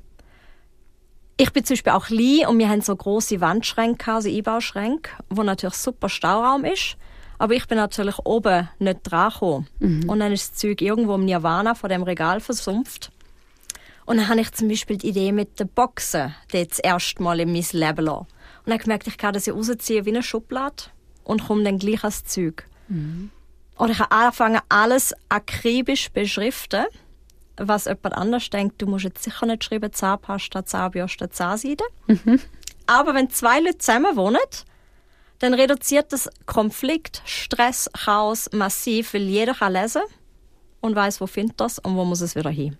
Ich bin zum Beispiel auch klein und wir haben so große Wandschränke, also Einbauschränke, wo natürlich super Stauraum ist. Aber ich bin natürlich oben nicht dran gekommen. Mhm. Und dann ist das Zeug irgendwo im Nirvana vor dem Regal versumpft. Und dann habe ich zum Beispiel die Idee mit den Boxen, die das erste Mal in mein Leben lassen. Und dann gemerkt, ich kann das ja rausziehen wie eine Schublade und komme dann gleich ans Zeug. Mhm. Oder ich habe angefangen, alles akribisch beschriften was jemand anders denkt, du musst jetzt sicher nicht schreiben Zahnpasta, Zahnbürste, Zahnseide. Mhm. Aber wenn zwei Leute zusammen wohnen, dann reduziert das Konflikt, Stress, Chaos massiv, weil jeder kann lesen und weiß, wo findet das und wo muss es wieder hin.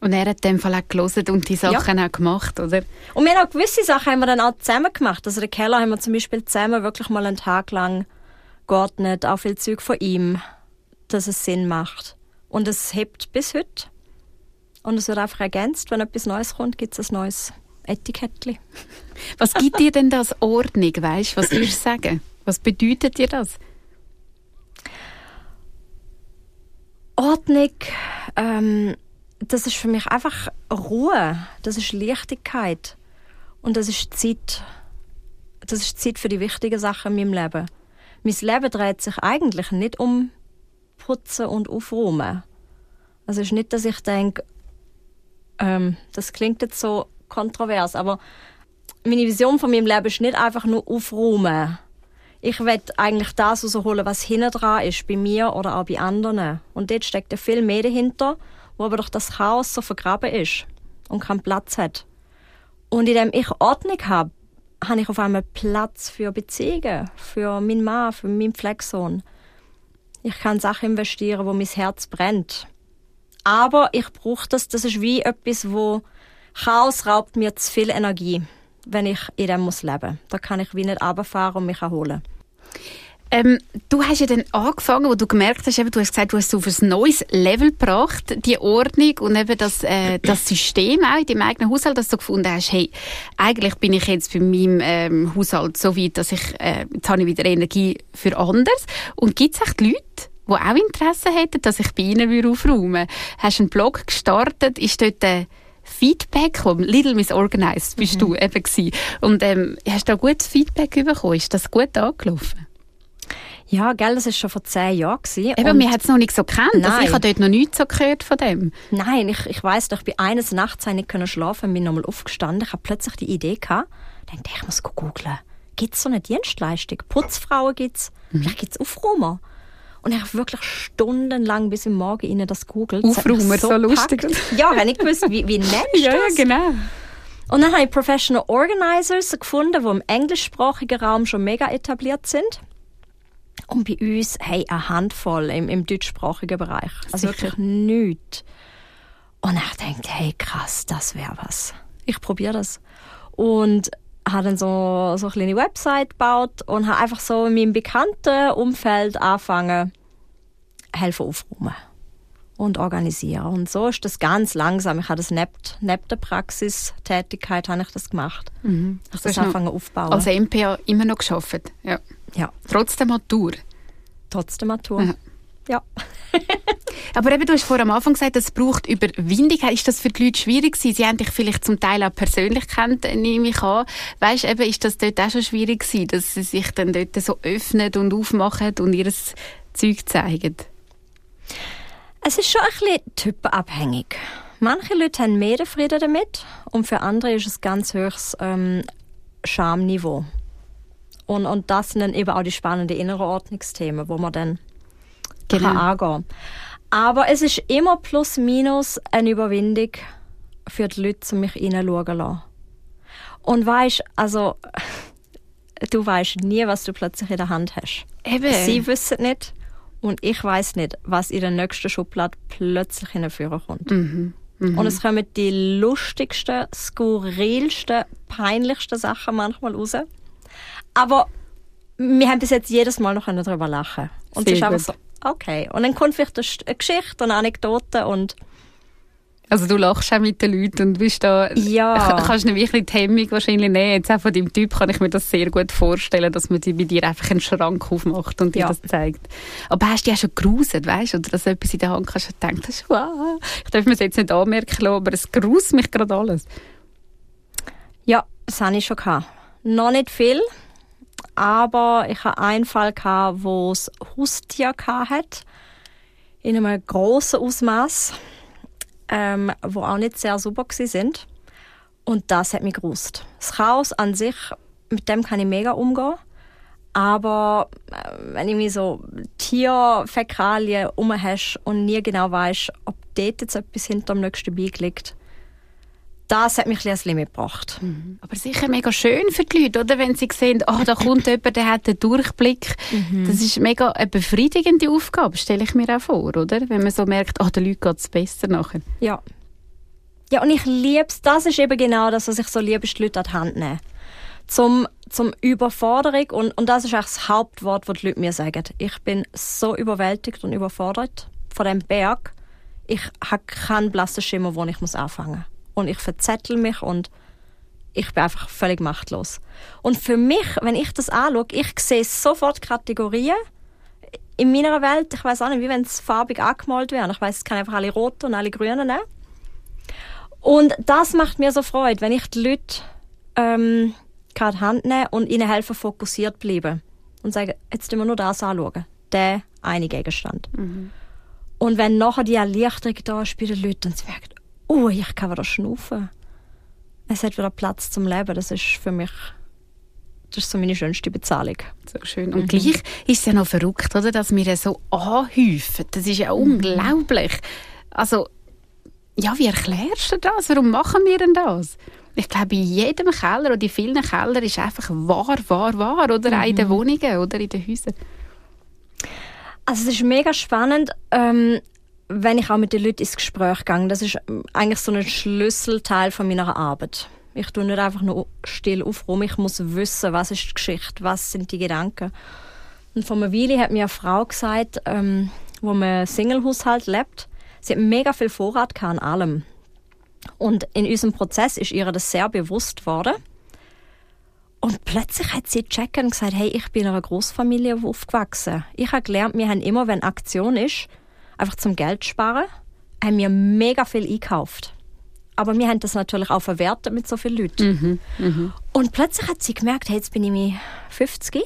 Und er hat in dem Fall auch gelesen und die Sachen ja. auch gemacht, oder? Und wir haben auch gewisse Sachen haben wir dann auch zusammen gemacht. Also den Keller haben wir zum Beispiel zusammen wirklich mal einen Tag lang geordnet, auch viel Zeug von ihm, dass es Sinn macht. Und es hebt bis heute. Und es wird einfach ergänzt. Wenn etwas Neues kommt, gibt es ein neues Etikettchen. Was gibt dir denn das Ordnung? Weißt? Was würdest du sagen? Was bedeutet dir das? Ordnung, ähm, das ist für mich einfach Ruhe. Das ist Leichtigkeit. Und das ist Zeit. Das ist Zeit für die wichtigen Sachen in meinem Leben. Mein Leben dreht sich eigentlich nicht um putzen und aufräumen. Also es ist nicht, dass ich denke, ähm, das klingt jetzt so kontrovers, aber meine Vision von meinem Leben ist nicht einfach nur aufräumen. Ich will eigentlich das rausholen, was hinten dran ist, bei mir oder auch bei anderen. Und dort steckt ja viel mehr dahinter, wo aber durch das Chaos so vergraben ist und keinen Platz hat. Und indem ich Ordnung habe, habe ich auf einmal Platz für Beziehungen, für meinen Mann, für meinen Pflegesohn. Ich kann Sachen investieren, wo mein Herz brennt. Aber ich brauche das, das ist wie etwas, wo Chaos raubt mir zu viel Energie, wenn ich in dem muss leben. Da kann ich wie nicht runterfahren und mich erholen. Ähm, du hast ja dann angefangen, wo du gemerkt hast, eben, du hast gesagt, du hast es auf ein neues Level gebracht, die Ordnung und eben das, äh, das System auch in deinem eigenen Haushalt, dass du gefunden hast, hey, eigentlich bin ich jetzt bei meinem ähm, Haushalt so weit, dass ich, äh, jetzt habe ich wieder Energie für anderes. Und gibt es echt Leute, die auch Interesse hätten, dass ich bei ihnen aufräumen würde? Hast einen Blog gestartet, ist dort äh, Feedback gekommen? Little Miss Organized bist mhm. du eben gewesen. Und ähm, hast du da gutes Feedback bekommen? Ist das gut angelaufen? Ja, gell, das war schon vor zehn Jahren. Gewesen. Eben, wir haben es noch nicht so kennt. Also ich habe dort noch nichts so gehört von dem. Nein, ich, ich weiss doch, ich bin eines Nachts nicht schlafen, bin nochmal aufgestanden. Ich habe plötzlich die Idee gehabt, dachte, ich muss googeln. Gibt es so eine Dienstleistung? Putzfrauen gibt es, mhm. vielleicht gibt es Aufräumer. Und ich habe wirklich stundenlang bis im Morgen Ihnen das googelt. Aufräumer, so, so lustig. Ja, wenn ich gewusst, wie, wie nennst du ja, das? Ja, genau. Und dann habe ich Professional Organizers gefunden, die im englischsprachigen Raum schon mega etabliert sind. Und bei uns, hey, eine Handvoll im, im deutschsprachigen Bereich. Also Sicher. wirklich nichts. Und ich dachte, hey, krass, das wäre was. Ich probiere das. Und habe dann so, so eine kleine Website gebaut und habe einfach so in meinem bekannten Umfeld angefangen, helfen aufräumen und organisieren. Und so ist das ganz langsam. Ich habe das neben, neben der Praxistätigkeit habe ich das gemacht. Mhm. Ich habe das angefangen aufbauen. Als MPA immer noch geschafft. Ja. Ja. Trotz der Matur. Trotz der Matur. Ja. ja. Aber eben, du hast vor am Anfang gesagt, es braucht Überwindung. Ist das für die Leute schwierig gewesen? Sie haben dich vielleicht zum Teil auch persönlich kennt, nehme ich an. Weißt eben, ist das dort auch schon schwierig gewesen, dass sie sich dann dort so öffnen und aufmachen und ihr Zeug zeigen? Es ist schon ein bisschen typenabhängig. Manche Leute haben mehr Frieden damit und für andere ist es ganz höchst ähm, Schamniveau. Und, und das sind dann eben auch die spannenden inneren Ordnungsthemen, wo man dann genau. angehen kann. Aber es ist immer plus minus eine Überwindung für die Leute, um mich hineinschauen lassen. Und weißt, also, du weißt nie, was du plötzlich in der Hand hast. Eben. Sie wissen nicht und ich weiß nicht, was in der nächsten Schublade plötzlich hinführen kommt. Mhm. Mhm. Und es kommen die lustigsten, skurrilsten, peinlichsten Sachen manchmal raus. Aber wir haben bis jetzt jedes Mal noch darüber lachen Und Sehr es ist einfach so, okay. Und dann kommt vielleicht eine Geschichte und eine Anekdote und Also du lachst auch mit den Leuten und bist da... Ja. Kannst du wirklich die Hemmung wahrscheinlich nehmen. Jetzt auch von deinem Typ kann ich mir das sehr gut vorstellen, dass man die bei dir einfach einen Schrank aufmacht und dir Ja. das zeigt. Aber hast du dich auch schon geruset, weißt du? Oder dass du etwas in der Hand hast und denkst, wow, ich darf mir das jetzt nicht anmerken lassen, aber es gruselt mich gerade alles. ja, das habe ich schon gehabt. Noch nicht viel, aber ich hatte einen Fall gehabt, wo es Haustier gehabt hat, in einem grossen Ausmaß, ähm, wo auch nicht sehr super gsi sind. Und das hat mich gerust. Das Chaos an sich, mit dem kann ich mega umgehen. Aber äh, wenn ich mir so Tierfäkalien umhast und nie genau weiß, ob dort jetzt etwas hinter dem nächsten Bein liegt, das hat mich ein bisschen ans Limit gebracht. Aber sicher mega schön für die Leute, oder? Wenn sie sehen, oh, da kommt jemand, der hat einen Durchblick. Das ist mega eine befriedigende Aufgabe, stelle ich mir auch vor, oder? Wenn man so merkt, oh, den Leuten geht es besser nachher. Ja. Ja, und ich liebe es. Das ist eben genau das, was ich so liebe, die Leute an die Hand nehmen. Zum, zum Überforderung. Und, und das ist eigentlich das Hauptwort, das die Leute mir sagen. Ich bin so überwältigt und überfordert von dem Berg. Ich habe keinen blassen Schimmer, wo ich muss anfangen muss. Und ich verzettel mich und ich bin einfach völlig machtlos. Und für mich, wenn ich das anschaue, ich sehe sofort Kategorien in meiner Welt. Ich weiß auch nicht, wie wenn es farbig angemalt wäre. Ich weiß, es kann einfach alle roten und alle grünen nehmen. Und das macht mir so Freude, wenn ich die Leute ähm, die Hand nehmen und ihnen helfen, fokussiert bleiben. Und sagen, jetzt müssen wir nur das anschauen. Der eine Gegenstand. Und wenn nachher die Erleichterung da ist bei den Leuten und sie merken, oh, ich kann wieder schnaufen. Es hat wieder Platz zum Leben. Das ist für mich, das ist so meine schönste Bezahlung. So schön. Und gleich ist es ja noch verrückt, oder, dass wir so anhäufen. Das ist ja unglaublich. Also, ja, wie erklärst du das? Warum machen wir denn das? Ich glaube, in jedem Keller oder in vielen Kellern ist einfach wahr, wahr, wahr. Oder auch in den Wohnungen oder in den Häusern. Also es ist mega spannend, ähm, wenn ich auch mit den Leuten ins Gespräch gehe. Das ist eigentlich so ein Schlüsselteil von meiner Arbeit. Ich tue nicht einfach nur still aufräumen, ich muss wissen, was ist die Geschichte, was sind die Gedanken. Und vor einer Weile hat mir eine Frau gesagt, ähm, wo man Singlehaushalt lebt, sie hat mega viel Vorrat an allem. Und in unserem Prozess ist ihr das sehr bewusst worden. Und plötzlich hat sie gecheckt und gesagt, hey, ich bin in einer Großfamilie aufgewachsen. Ich habe gelernt, wir haben immer, wenn Aktion ist, einfach zum Geld sparen, haben wir mega viel eingekauft. Aber wir haben das natürlich auch verwertet mit so vielen Leuten. Und plötzlich hat sie gemerkt, hey, jetzt bin ich mir 50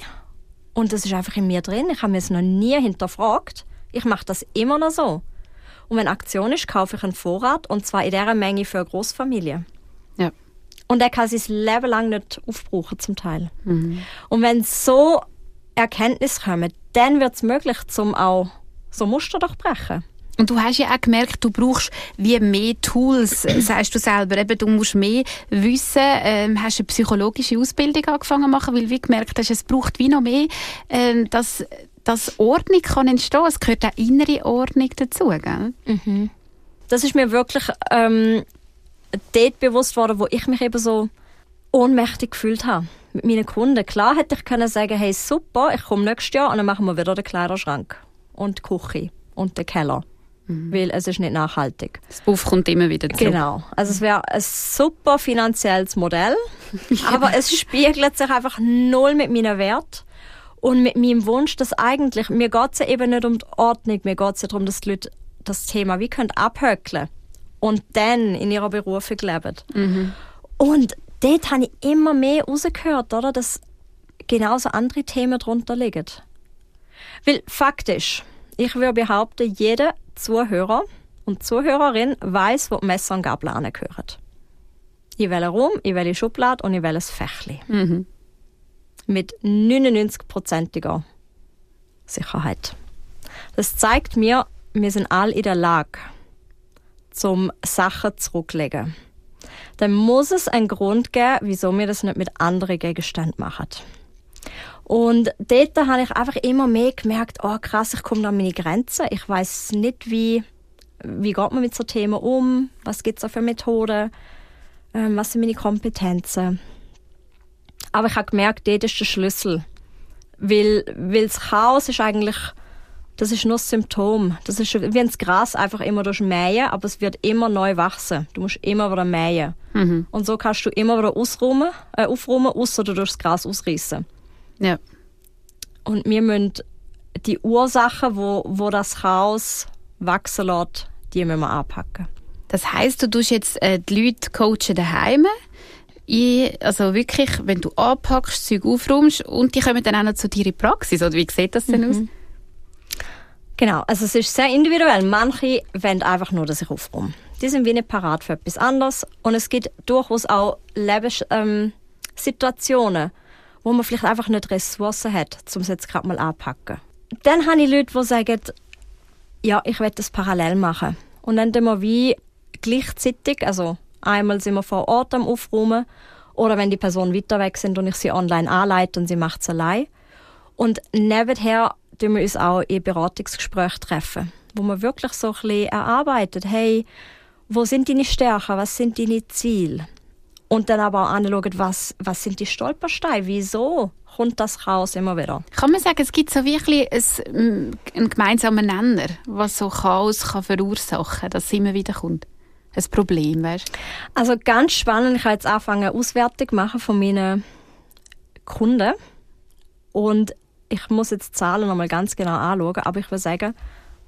und das ist einfach in mir drin. Ich habe mir es noch nie hinterfragt. Ich mache das immer noch so. Und wenn Aktion ist, kaufe ich einen Vorrat und zwar in dieser Menge für eine Großfamilie. Ja. Und er kann sein Leben lang nicht aufbrauchen, zum Teil. Und wenn so Erkenntnisse kommen, dann wird es möglich, zum auch so Muster durchbrechen. Und du hast ja auch gemerkt, du brauchst wie mehr Tools, äh, sagst du selber. Eben, du musst mehr wissen. Ähm, hast eine psychologische Ausbildung angefangen zu machen, weil du wie gemerkt hast, es braucht wie noch mehr, ähm, dass, dass Ordnung kann entstehen. Es gehört auch innere Ordnung dazu, gell? Das ist mir wirklich ähm, dort bewusst worden, wo ich mich eben so ohnmächtig gefühlt habe. Mit meinen Kunden. Klar hätte ich können sagen, hey super, ich komme nächstes Jahr und dann machen wir wieder den Kleiderschrank und die Küche und den Keller. Weil es ist nicht nachhaltig. Das Buff kommt immer wieder zurück. Genau. Also es wäre ein super finanzielles Modell, aber es spiegelt sich einfach null mit meinen Wert und mit meinem Wunsch, dass eigentlich, mir geht es ja eben nicht um die Ordnung, mir geht es ja darum, dass die Leute das Thema wie können abhöckeln und dann in ihrer Berufung leben. Und dort habe ich immer mehr rausgehört, oder, dass genauso andere Themen darunter liegen. Weil faktisch, ich würde behaupten, jeder Zuhörer und Zuhörerin weiß, wo Messer und Gabel angehören. In welchen Raum, in welche Schublade und in welches Fächli. Mit 99%iger Sicherheit. Das zeigt mir, wir sind alle in der Lage, zum Sachen zurücklegen. Dann muss es einen Grund geben, wieso wir das nicht mit anderen Gegenständen machen. Und dort habe ich einfach immer mehr gemerkt, oh krass, ich komme an meine Grenzen. Ich weiß nicht, wie, wie geht man mit so Themen um, was gibt es da für Methoden, ähm, was sind meine Kompetenzen. Aber ich habe gemerkt, dort ist der Schlüssel. Weil, weil das Chaos ist eigentlich, das ist nur das Symptom. Das ist wie das Gras einfach immer durch mähen, aber es wird immer neu wachsen. Du musst immer wieder mähen. Mhm. Und so kannst du immer wieder ausräumen, äh, aufräumen, außer du durchs Gras ausreißen. Ja. Und wir müssen die Ursachen, wo, wo das Chaos wachsen lässt, die müssen wir anpacken. Das heisst, du tust jetzt äh, die Leute coachen daheim. Also wirklich, wenn du anpackst, Zeug aufräumst und die kommen dann auch noch zu dir in die Praxis. Oder wie sieht das denn aus? Genau, also es ist sehr individuell. Manche wollen einfach nur, dass ich aufräume. Die sind wie nicht parat für etwas anderes. Und es gibt durchaus auch Lebenssituationen, ähm, wo man vielleicht einfach nicht Ressourcen hat, um es jetzt gerade mal anpacken. Dann habe ich Leute, die sagen, ja, ich will das parallel machen. Und dann tun wir wie gleichzeitig, also einmal sind wir vor Ort am Aufräumen oder wenn die Personen weiter weg sind und ich sie online anleite und sie macht es allein. Und nebenher tun wir uns auch in Beratungsgesprächen treffen, wo man wirklich so ein bisschen erarbeitet, hey, wo sind deine Stärken, was sind deine Ziele? Und dann aber auch anschauen, was, was sind die Stolpersteine, wieso kommt das Chaos immer wieder? Kann man sagen, es gibt so wirklich ein, mm, einen gemeinsamen Nenner, was so Chaos kann verursachen kann, dass es immer wieder kommt? Ein Problem, weißt? Also ganz spannend, ich habe jetzt angefangen, Auswertung zu machen von meinen Kunden. Und ich muss jetzt die Zahlen nochmal ganz genau anschauen, aber ich würde sagen,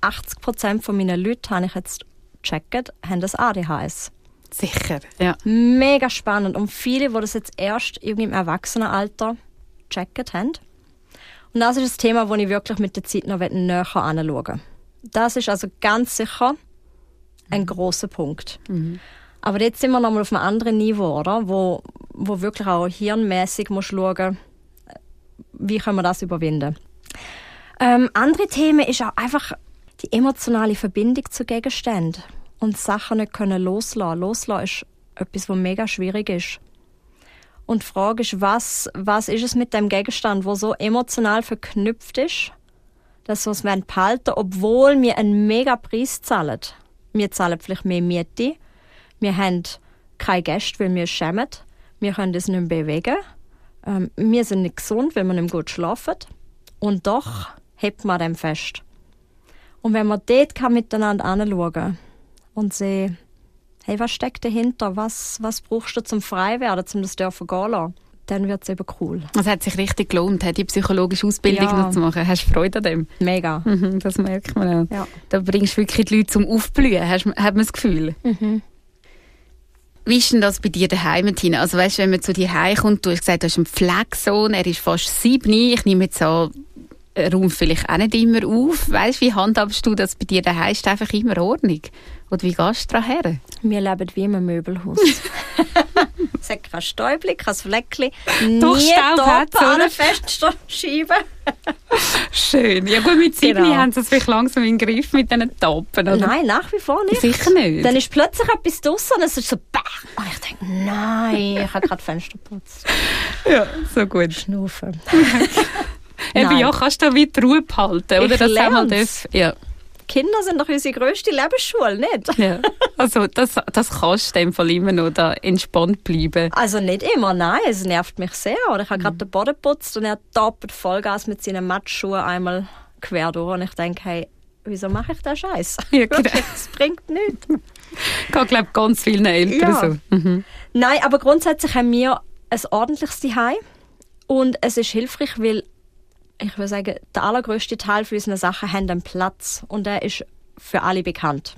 80 Prozent von meinen Leuten, habe ich jetzt gecheckt, haben das ADHS. Sicher, ja. Mega spannend. Und viele, die das jetzt erst irgendwie im Erwachsenenalter gecheckt haben. Und das ist ein Thema, das ich wirklich mit der Zeit noch näher anschauen Das ist also ganz sicher ein großer Punkt. Aber jetzt sind wir nochmal auf einem anderen Niveau, oder? Wo, wo wirklich auch hirnmäßig muss schauen, wie können wir das überwinden. Ähm, andere Themen ist auch einfach die emotionale Verbindung zu Gegenständen und Sachen nicht können loslassen. Loslassen ist etwas, was mega schwierig ist. Und die Frage ist, was, was ist es mit dem Gegenstand, wo so emotional verknüpft ist, dass wir es behalten obwohl wir einen mega Preis zahlen. Wir zahlen vielleicht mehr Miete, wir haben keine Gäste, weil wir schämen, wir können uns nicht bewegen, ähm, wir sind nicht gesund, weil wir nicht gut schlafen. Und doch hebt man dem fest. Und wenn man dort kann miteinander anschauen und sehen, hey, was steckt dahinter? Was, was brauchst du zum frei werden, zum das dürfen gehen? Dann wird es eben cool. Es hat sich richtig gelohnt, die psychologische Ausbildung Ja. noch zu machen. Hast du Freude an dem? Mega. Mhm, das merkt man auch. Ja. Da bringst du wirklich die Leute zum Aufblühen, hast, hat man das Gefühl. Mhm. Wie ist denn das bei dir daheim, Tina? Also weißt, wenn man zu dir heimkommt, du hast gesagt, du hast einen Pflegesohn, er ist fast sieben. Ich nehme jetzt an, räumt vielleicht auch nicht immer auf. Weißt, wie handhabst du das bei dir daheim? Ist einfach immer Ordnung? Oder wie gehst du her? Wir leben wie einem Möbelhaus. es hat kein Stäubchen, kein Fleckchen. Doch, Staub an Fensterscheiben. Schön. Ja gut, mit sieben Genau. haben sie es vielleicht langsam in den Griff mit diesen Tappen, oder? Nein, nach wie vor nicht. Sicher nicht. Dann ist plötzlich etwas draussen und es ist so bäh. Und ich denke, nein, ich habe gerade Fenster geputzt. ja, so gut. Schnaufen. Eben, ja, kannst du da wie Ruhe behalten, oder? Ich Das lern's. Ja. Kinder sind doch unsere grösste Lebensschule, nicht? ja. Also, das, das kannst du in dem Fall immer noch da entspannt bleiben. Also nicht immer, nein, es nervt mich sehr. Oder ich habe Mhm. gerade den Boden geputzt und er tappt Vollgas mit seinen Matschschuhen einmal quer durch und ich denke, hey, wieso mache ich den Scheiß? Ja, genau. Es bringt nichts. Ich glaube, ganz vielen Eltern Ja. so. Mhm. Nein, aber grundsätzlich haben wir ein ordentliches Zuhause und es ist hilfreich, weil ich würde sagen, der allergrößte Teil von unseren Sachen haben einen Platz und der ist für alle bekannt.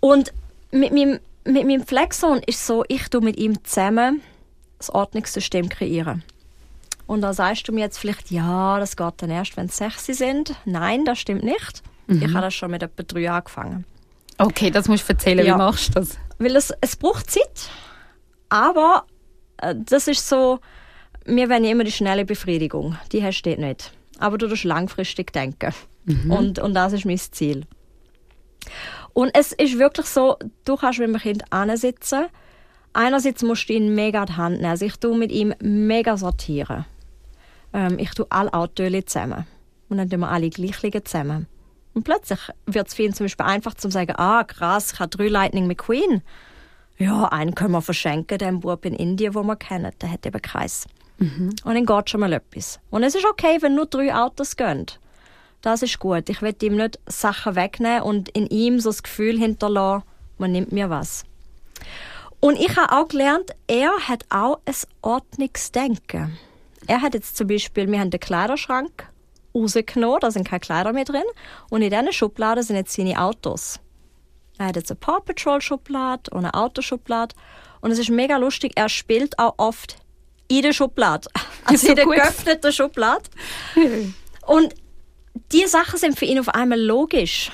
Und mit meinem, mit meinem Flexon ist so, ich tu mit ihm zusammen das Ordnungssystem kreieren. Und da sagst du mir jetzt vielleicht, ja, das geht dann erst, wenn sie sechs sind. Nein, das stimmt nicht. Ich habe das schon mit etwa drei angefangen. Okay, das musst du erzählen. Ja. Wie machst du das? Weil es, es braucht Zeit, aber äh, das ist so, wir wollen immer die schnelle Befriedigung. Die hast du dort nicht. Aber du musst langfristig denken. Und, und das ist mein Ziel. Und es ist wirklich so, du kannst mit dem Kind ansitzen. Einerseits musst du ihn mega die Hand nehmen. Also ich tue mit ihm mega sortieren. Ähm, ich tue alle Autos zusammen. Und dann tun wir alle gleich liegen zusammen. Und plötzlich wird es für ihn zum Beispiel einfach zu sagen, ah krass, ich habe drei Lightning McQueen. Ja, einen können wir verschenken, dem Bub in Indien, wo wir kennen. Der hat eben keins. Und dann geht schon mal etwas. Und es ist okay, wenn nur drei Autos gehen. Das ist gut. Ich will ihm nicht Sachen wegnehmen und in ihm so das Gefühl hinterlassen, man nimmt mir was. Und ich habe auch gelernt, er hat auch ein Ordnungsdenken. Er hat jetzt zum Beispiel, wir haben den Kleiderschrank rausgenommen, da sind keine Kleider mehr drin. Und in diesen Schubladen sind jetzt seine Autos. Er hat jetzt eine Paw Patrol Schublade und eine Autoschublade. Und es ist mega lustig, er spielt auch oft in der Schublade. Also So in der gut. geöffneten Schublade. Und die Sachen sind für ihn auf einmal logisch.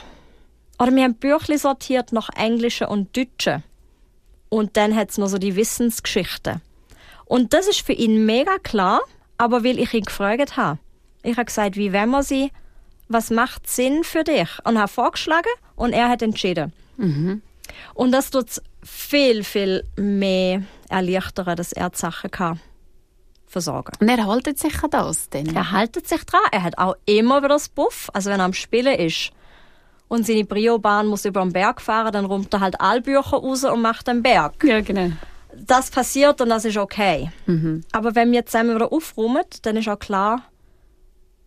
Oder wir haben Bücher sortiert nach Englischen und Deutschen. Und dann hat es noch so die Wissensgeschichten. Und das ist für ihn mega klar, aber weil ich ihn gefragt habe. Ich habe gesagt, wie wenn man sie, was macht Sinn für dich? Und habe vorgeschlagen und er hat entschieden. Und das tut viel, viel mehr erleichtern, dass er die Sachen kann versorgen Und er haltet sich an das denn? er haltet sich dran. Er hat auch immer wieder das Buff. Also wenn er am Spielen ist und seine Briobahn muss über den Berg fahren, dann räumt er halt alle Bücher raus und macht den Berg. Ja, genau. Das passiert und das ist okay. Aber wenn wir zusammen wieder aufräumen, dann ist auch klar,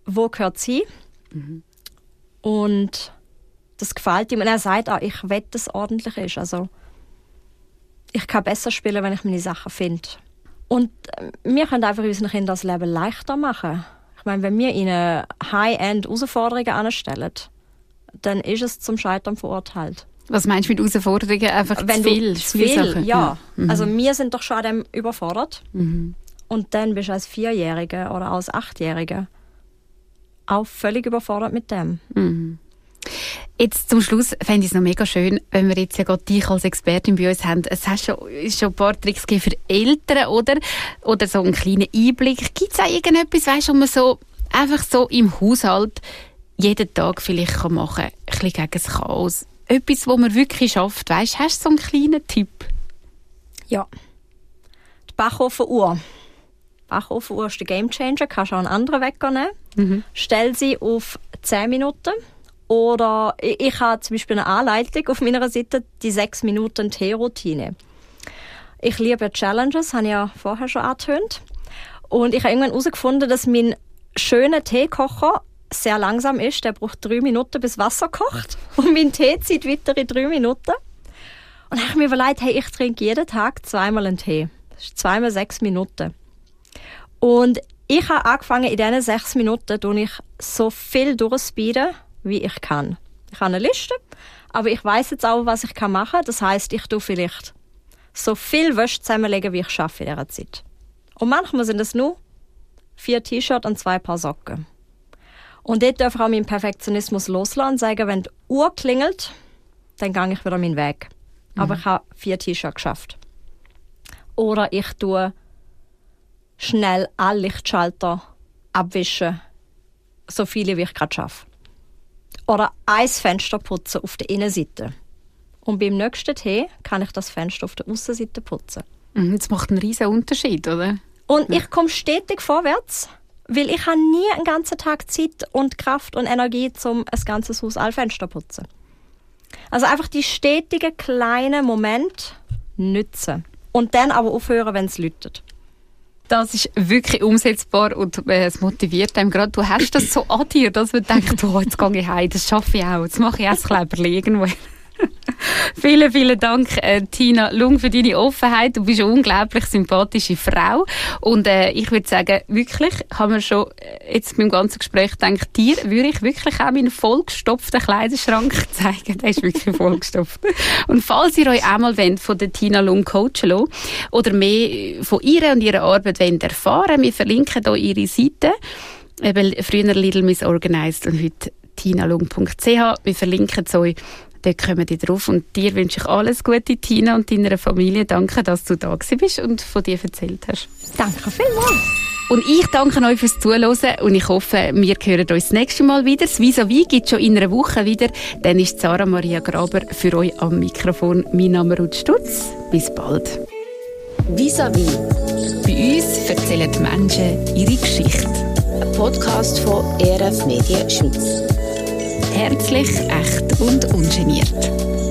wo gehört sie. Und das gefällt ihm. Und er sagt auch, ich will, dass es ordentlich ist. Also ich kann besser spielen, wenn ich meine Sachen finde. Und äh, wir können einfach unseren Kindern das Leben leichter machen. Ich meine, wenn wir ihnen High-End Herausforderungen anstellen, dann ist es zum Scheitern verurteilt. Was meinst du mit Herausforderungen? Einfach Wenn zu viel? zu viel, Sachen? ja. Also wir sind doch schon an dem überfordert. Und dann bist du als Vierjährige oder als Achtjährige auch völlig überfordert mit dem. Jetzt zum Schluss fände ich es noch mega schön, wenn wir jetzt ja gerade dich als Expertin bei uns haben. Es hast schon, schon ein paar Tricks für Eltern, oder? Oder so einen kleinen Einblick. Gibt es auch irgendetwas, weißt du, wo man so einfach so im Haushalt jeden Tag vielleicht kann machen kann? Ein bisschen gegen das Chaos. Etwas, wo man wirklich schafft. Weißt hast du so einen kleinen Tipp? Ja. Die Bachofenuhr. Die Bachofenuhr ist der Gamechanger. Kannst auch einen anderen Wecker nehmen. Stell sie auf 10 Minuten. Oder ich, ich habe zum Beispiel eine Anleitung auf meiner Seite, die 6 Minuten Tee-Routine. Ich liebe Challenges, habe ich ja vorher schon angetönt. Und ich habe irgendwann herausgefunden, dass mein schöner Teekocher sehr langsam ist. Der braucht drei Minuten, bis Wasser kocht. Und mein Tee zieht weitere drei Minuten. Und dann habe ich mir überlegt, hey, ich trinke jeden Tag zweimal einen Tee. Das ist zweimal sechs Minuten. Und ich habe angefangen, in diesen sechs Minuten tue ich so viel durchspeeden, wie ich kann. Ich habe eine Liste, aber ich weiß jetzt auch, was ich kann machen. Das heißt, ich tue vielleicht so viel Wäsche zusammenlegen, wie ich schaffe in dieser Zeit. Und manchmal sind es nur vier T-Shirts und zwei Paar Socken. Und dort darf ich auch meinen Perfektionismus loslassen und sagen, wenn die Uhr klingelt, dann gehe ich wieder meinen Weg. Aber ich habe vier T-Shirts geschafft. Oder ich tue schnell alle Lichtschalter abwischen, so viele wie ich gerade schaffe. Oder ein Fenster putzen auf der Innenseite. Und beim nächsten Tee kann ich das Fenster auf der Außenseite putzen. Mhm, Das macht einen riesen Unterschied, oder? Und ich komme stetig vorwärts, weil ich habe nie einen ganzen Tag Zeit und Kraft und Energie, um ein ganzes Haus alle Fenster zu putzen. Also einfach die stetigen kleinen Momente nützen. Und dann aber aufhören, wenn es läutet. Das ist wirklich umsetzbar und äh, es motiviert einem gerade. Du hast das so an dir, dass man denkt, oh, jetzt gehe ich heim, das schaffe ich auch, jetzt mache ich erst Kleberli irgendwo. vielen, vielen Dank, äh, Tina Lung, für deine Offenheit. Du bist eine unglaublich sympathische Frau. Und äh, ich würde sagen, wirklich, haben wir schon äh, jetzt beim ganzen Gespräch gedacht, dir würde ich wirklich auch meinen vollgestopften Kleiderschrank zeigen. Der ist wirklich vollgestopft. Und falls ihr euch einmal wollt, von der Tina Lung coachen lassen, oder mehr von ihr und ihrer Arbeit wollt erfahren wir verlinken hier ihre Seite. Eben früher Little Miss Organized und heute tinalung.ch. Wir verlinken es euch. Dort kommen die drauf. Und dir wünsche ich alles Gute, Tina, und deiner Familie. Danke, dass du da gewesen bist und von dir erzählt hast. Danke vielmals. Und ich danke euch fürs Zuhören und ich hoffe, wir hören uns das nächste Mal wieder. Das Vis-a-vis gibt es schon in einer Woche wieder. Dann ist Sarah Maria Graber für euch am Mikrofon. Mein Name ist Ruth Stutz. Bis bald. Vis-à-vis, Bei uns erzählen die Menschen ihre Geschichte. ein Podcast von ERF Medien Schweiz. Herzlich, echt und ungeniert.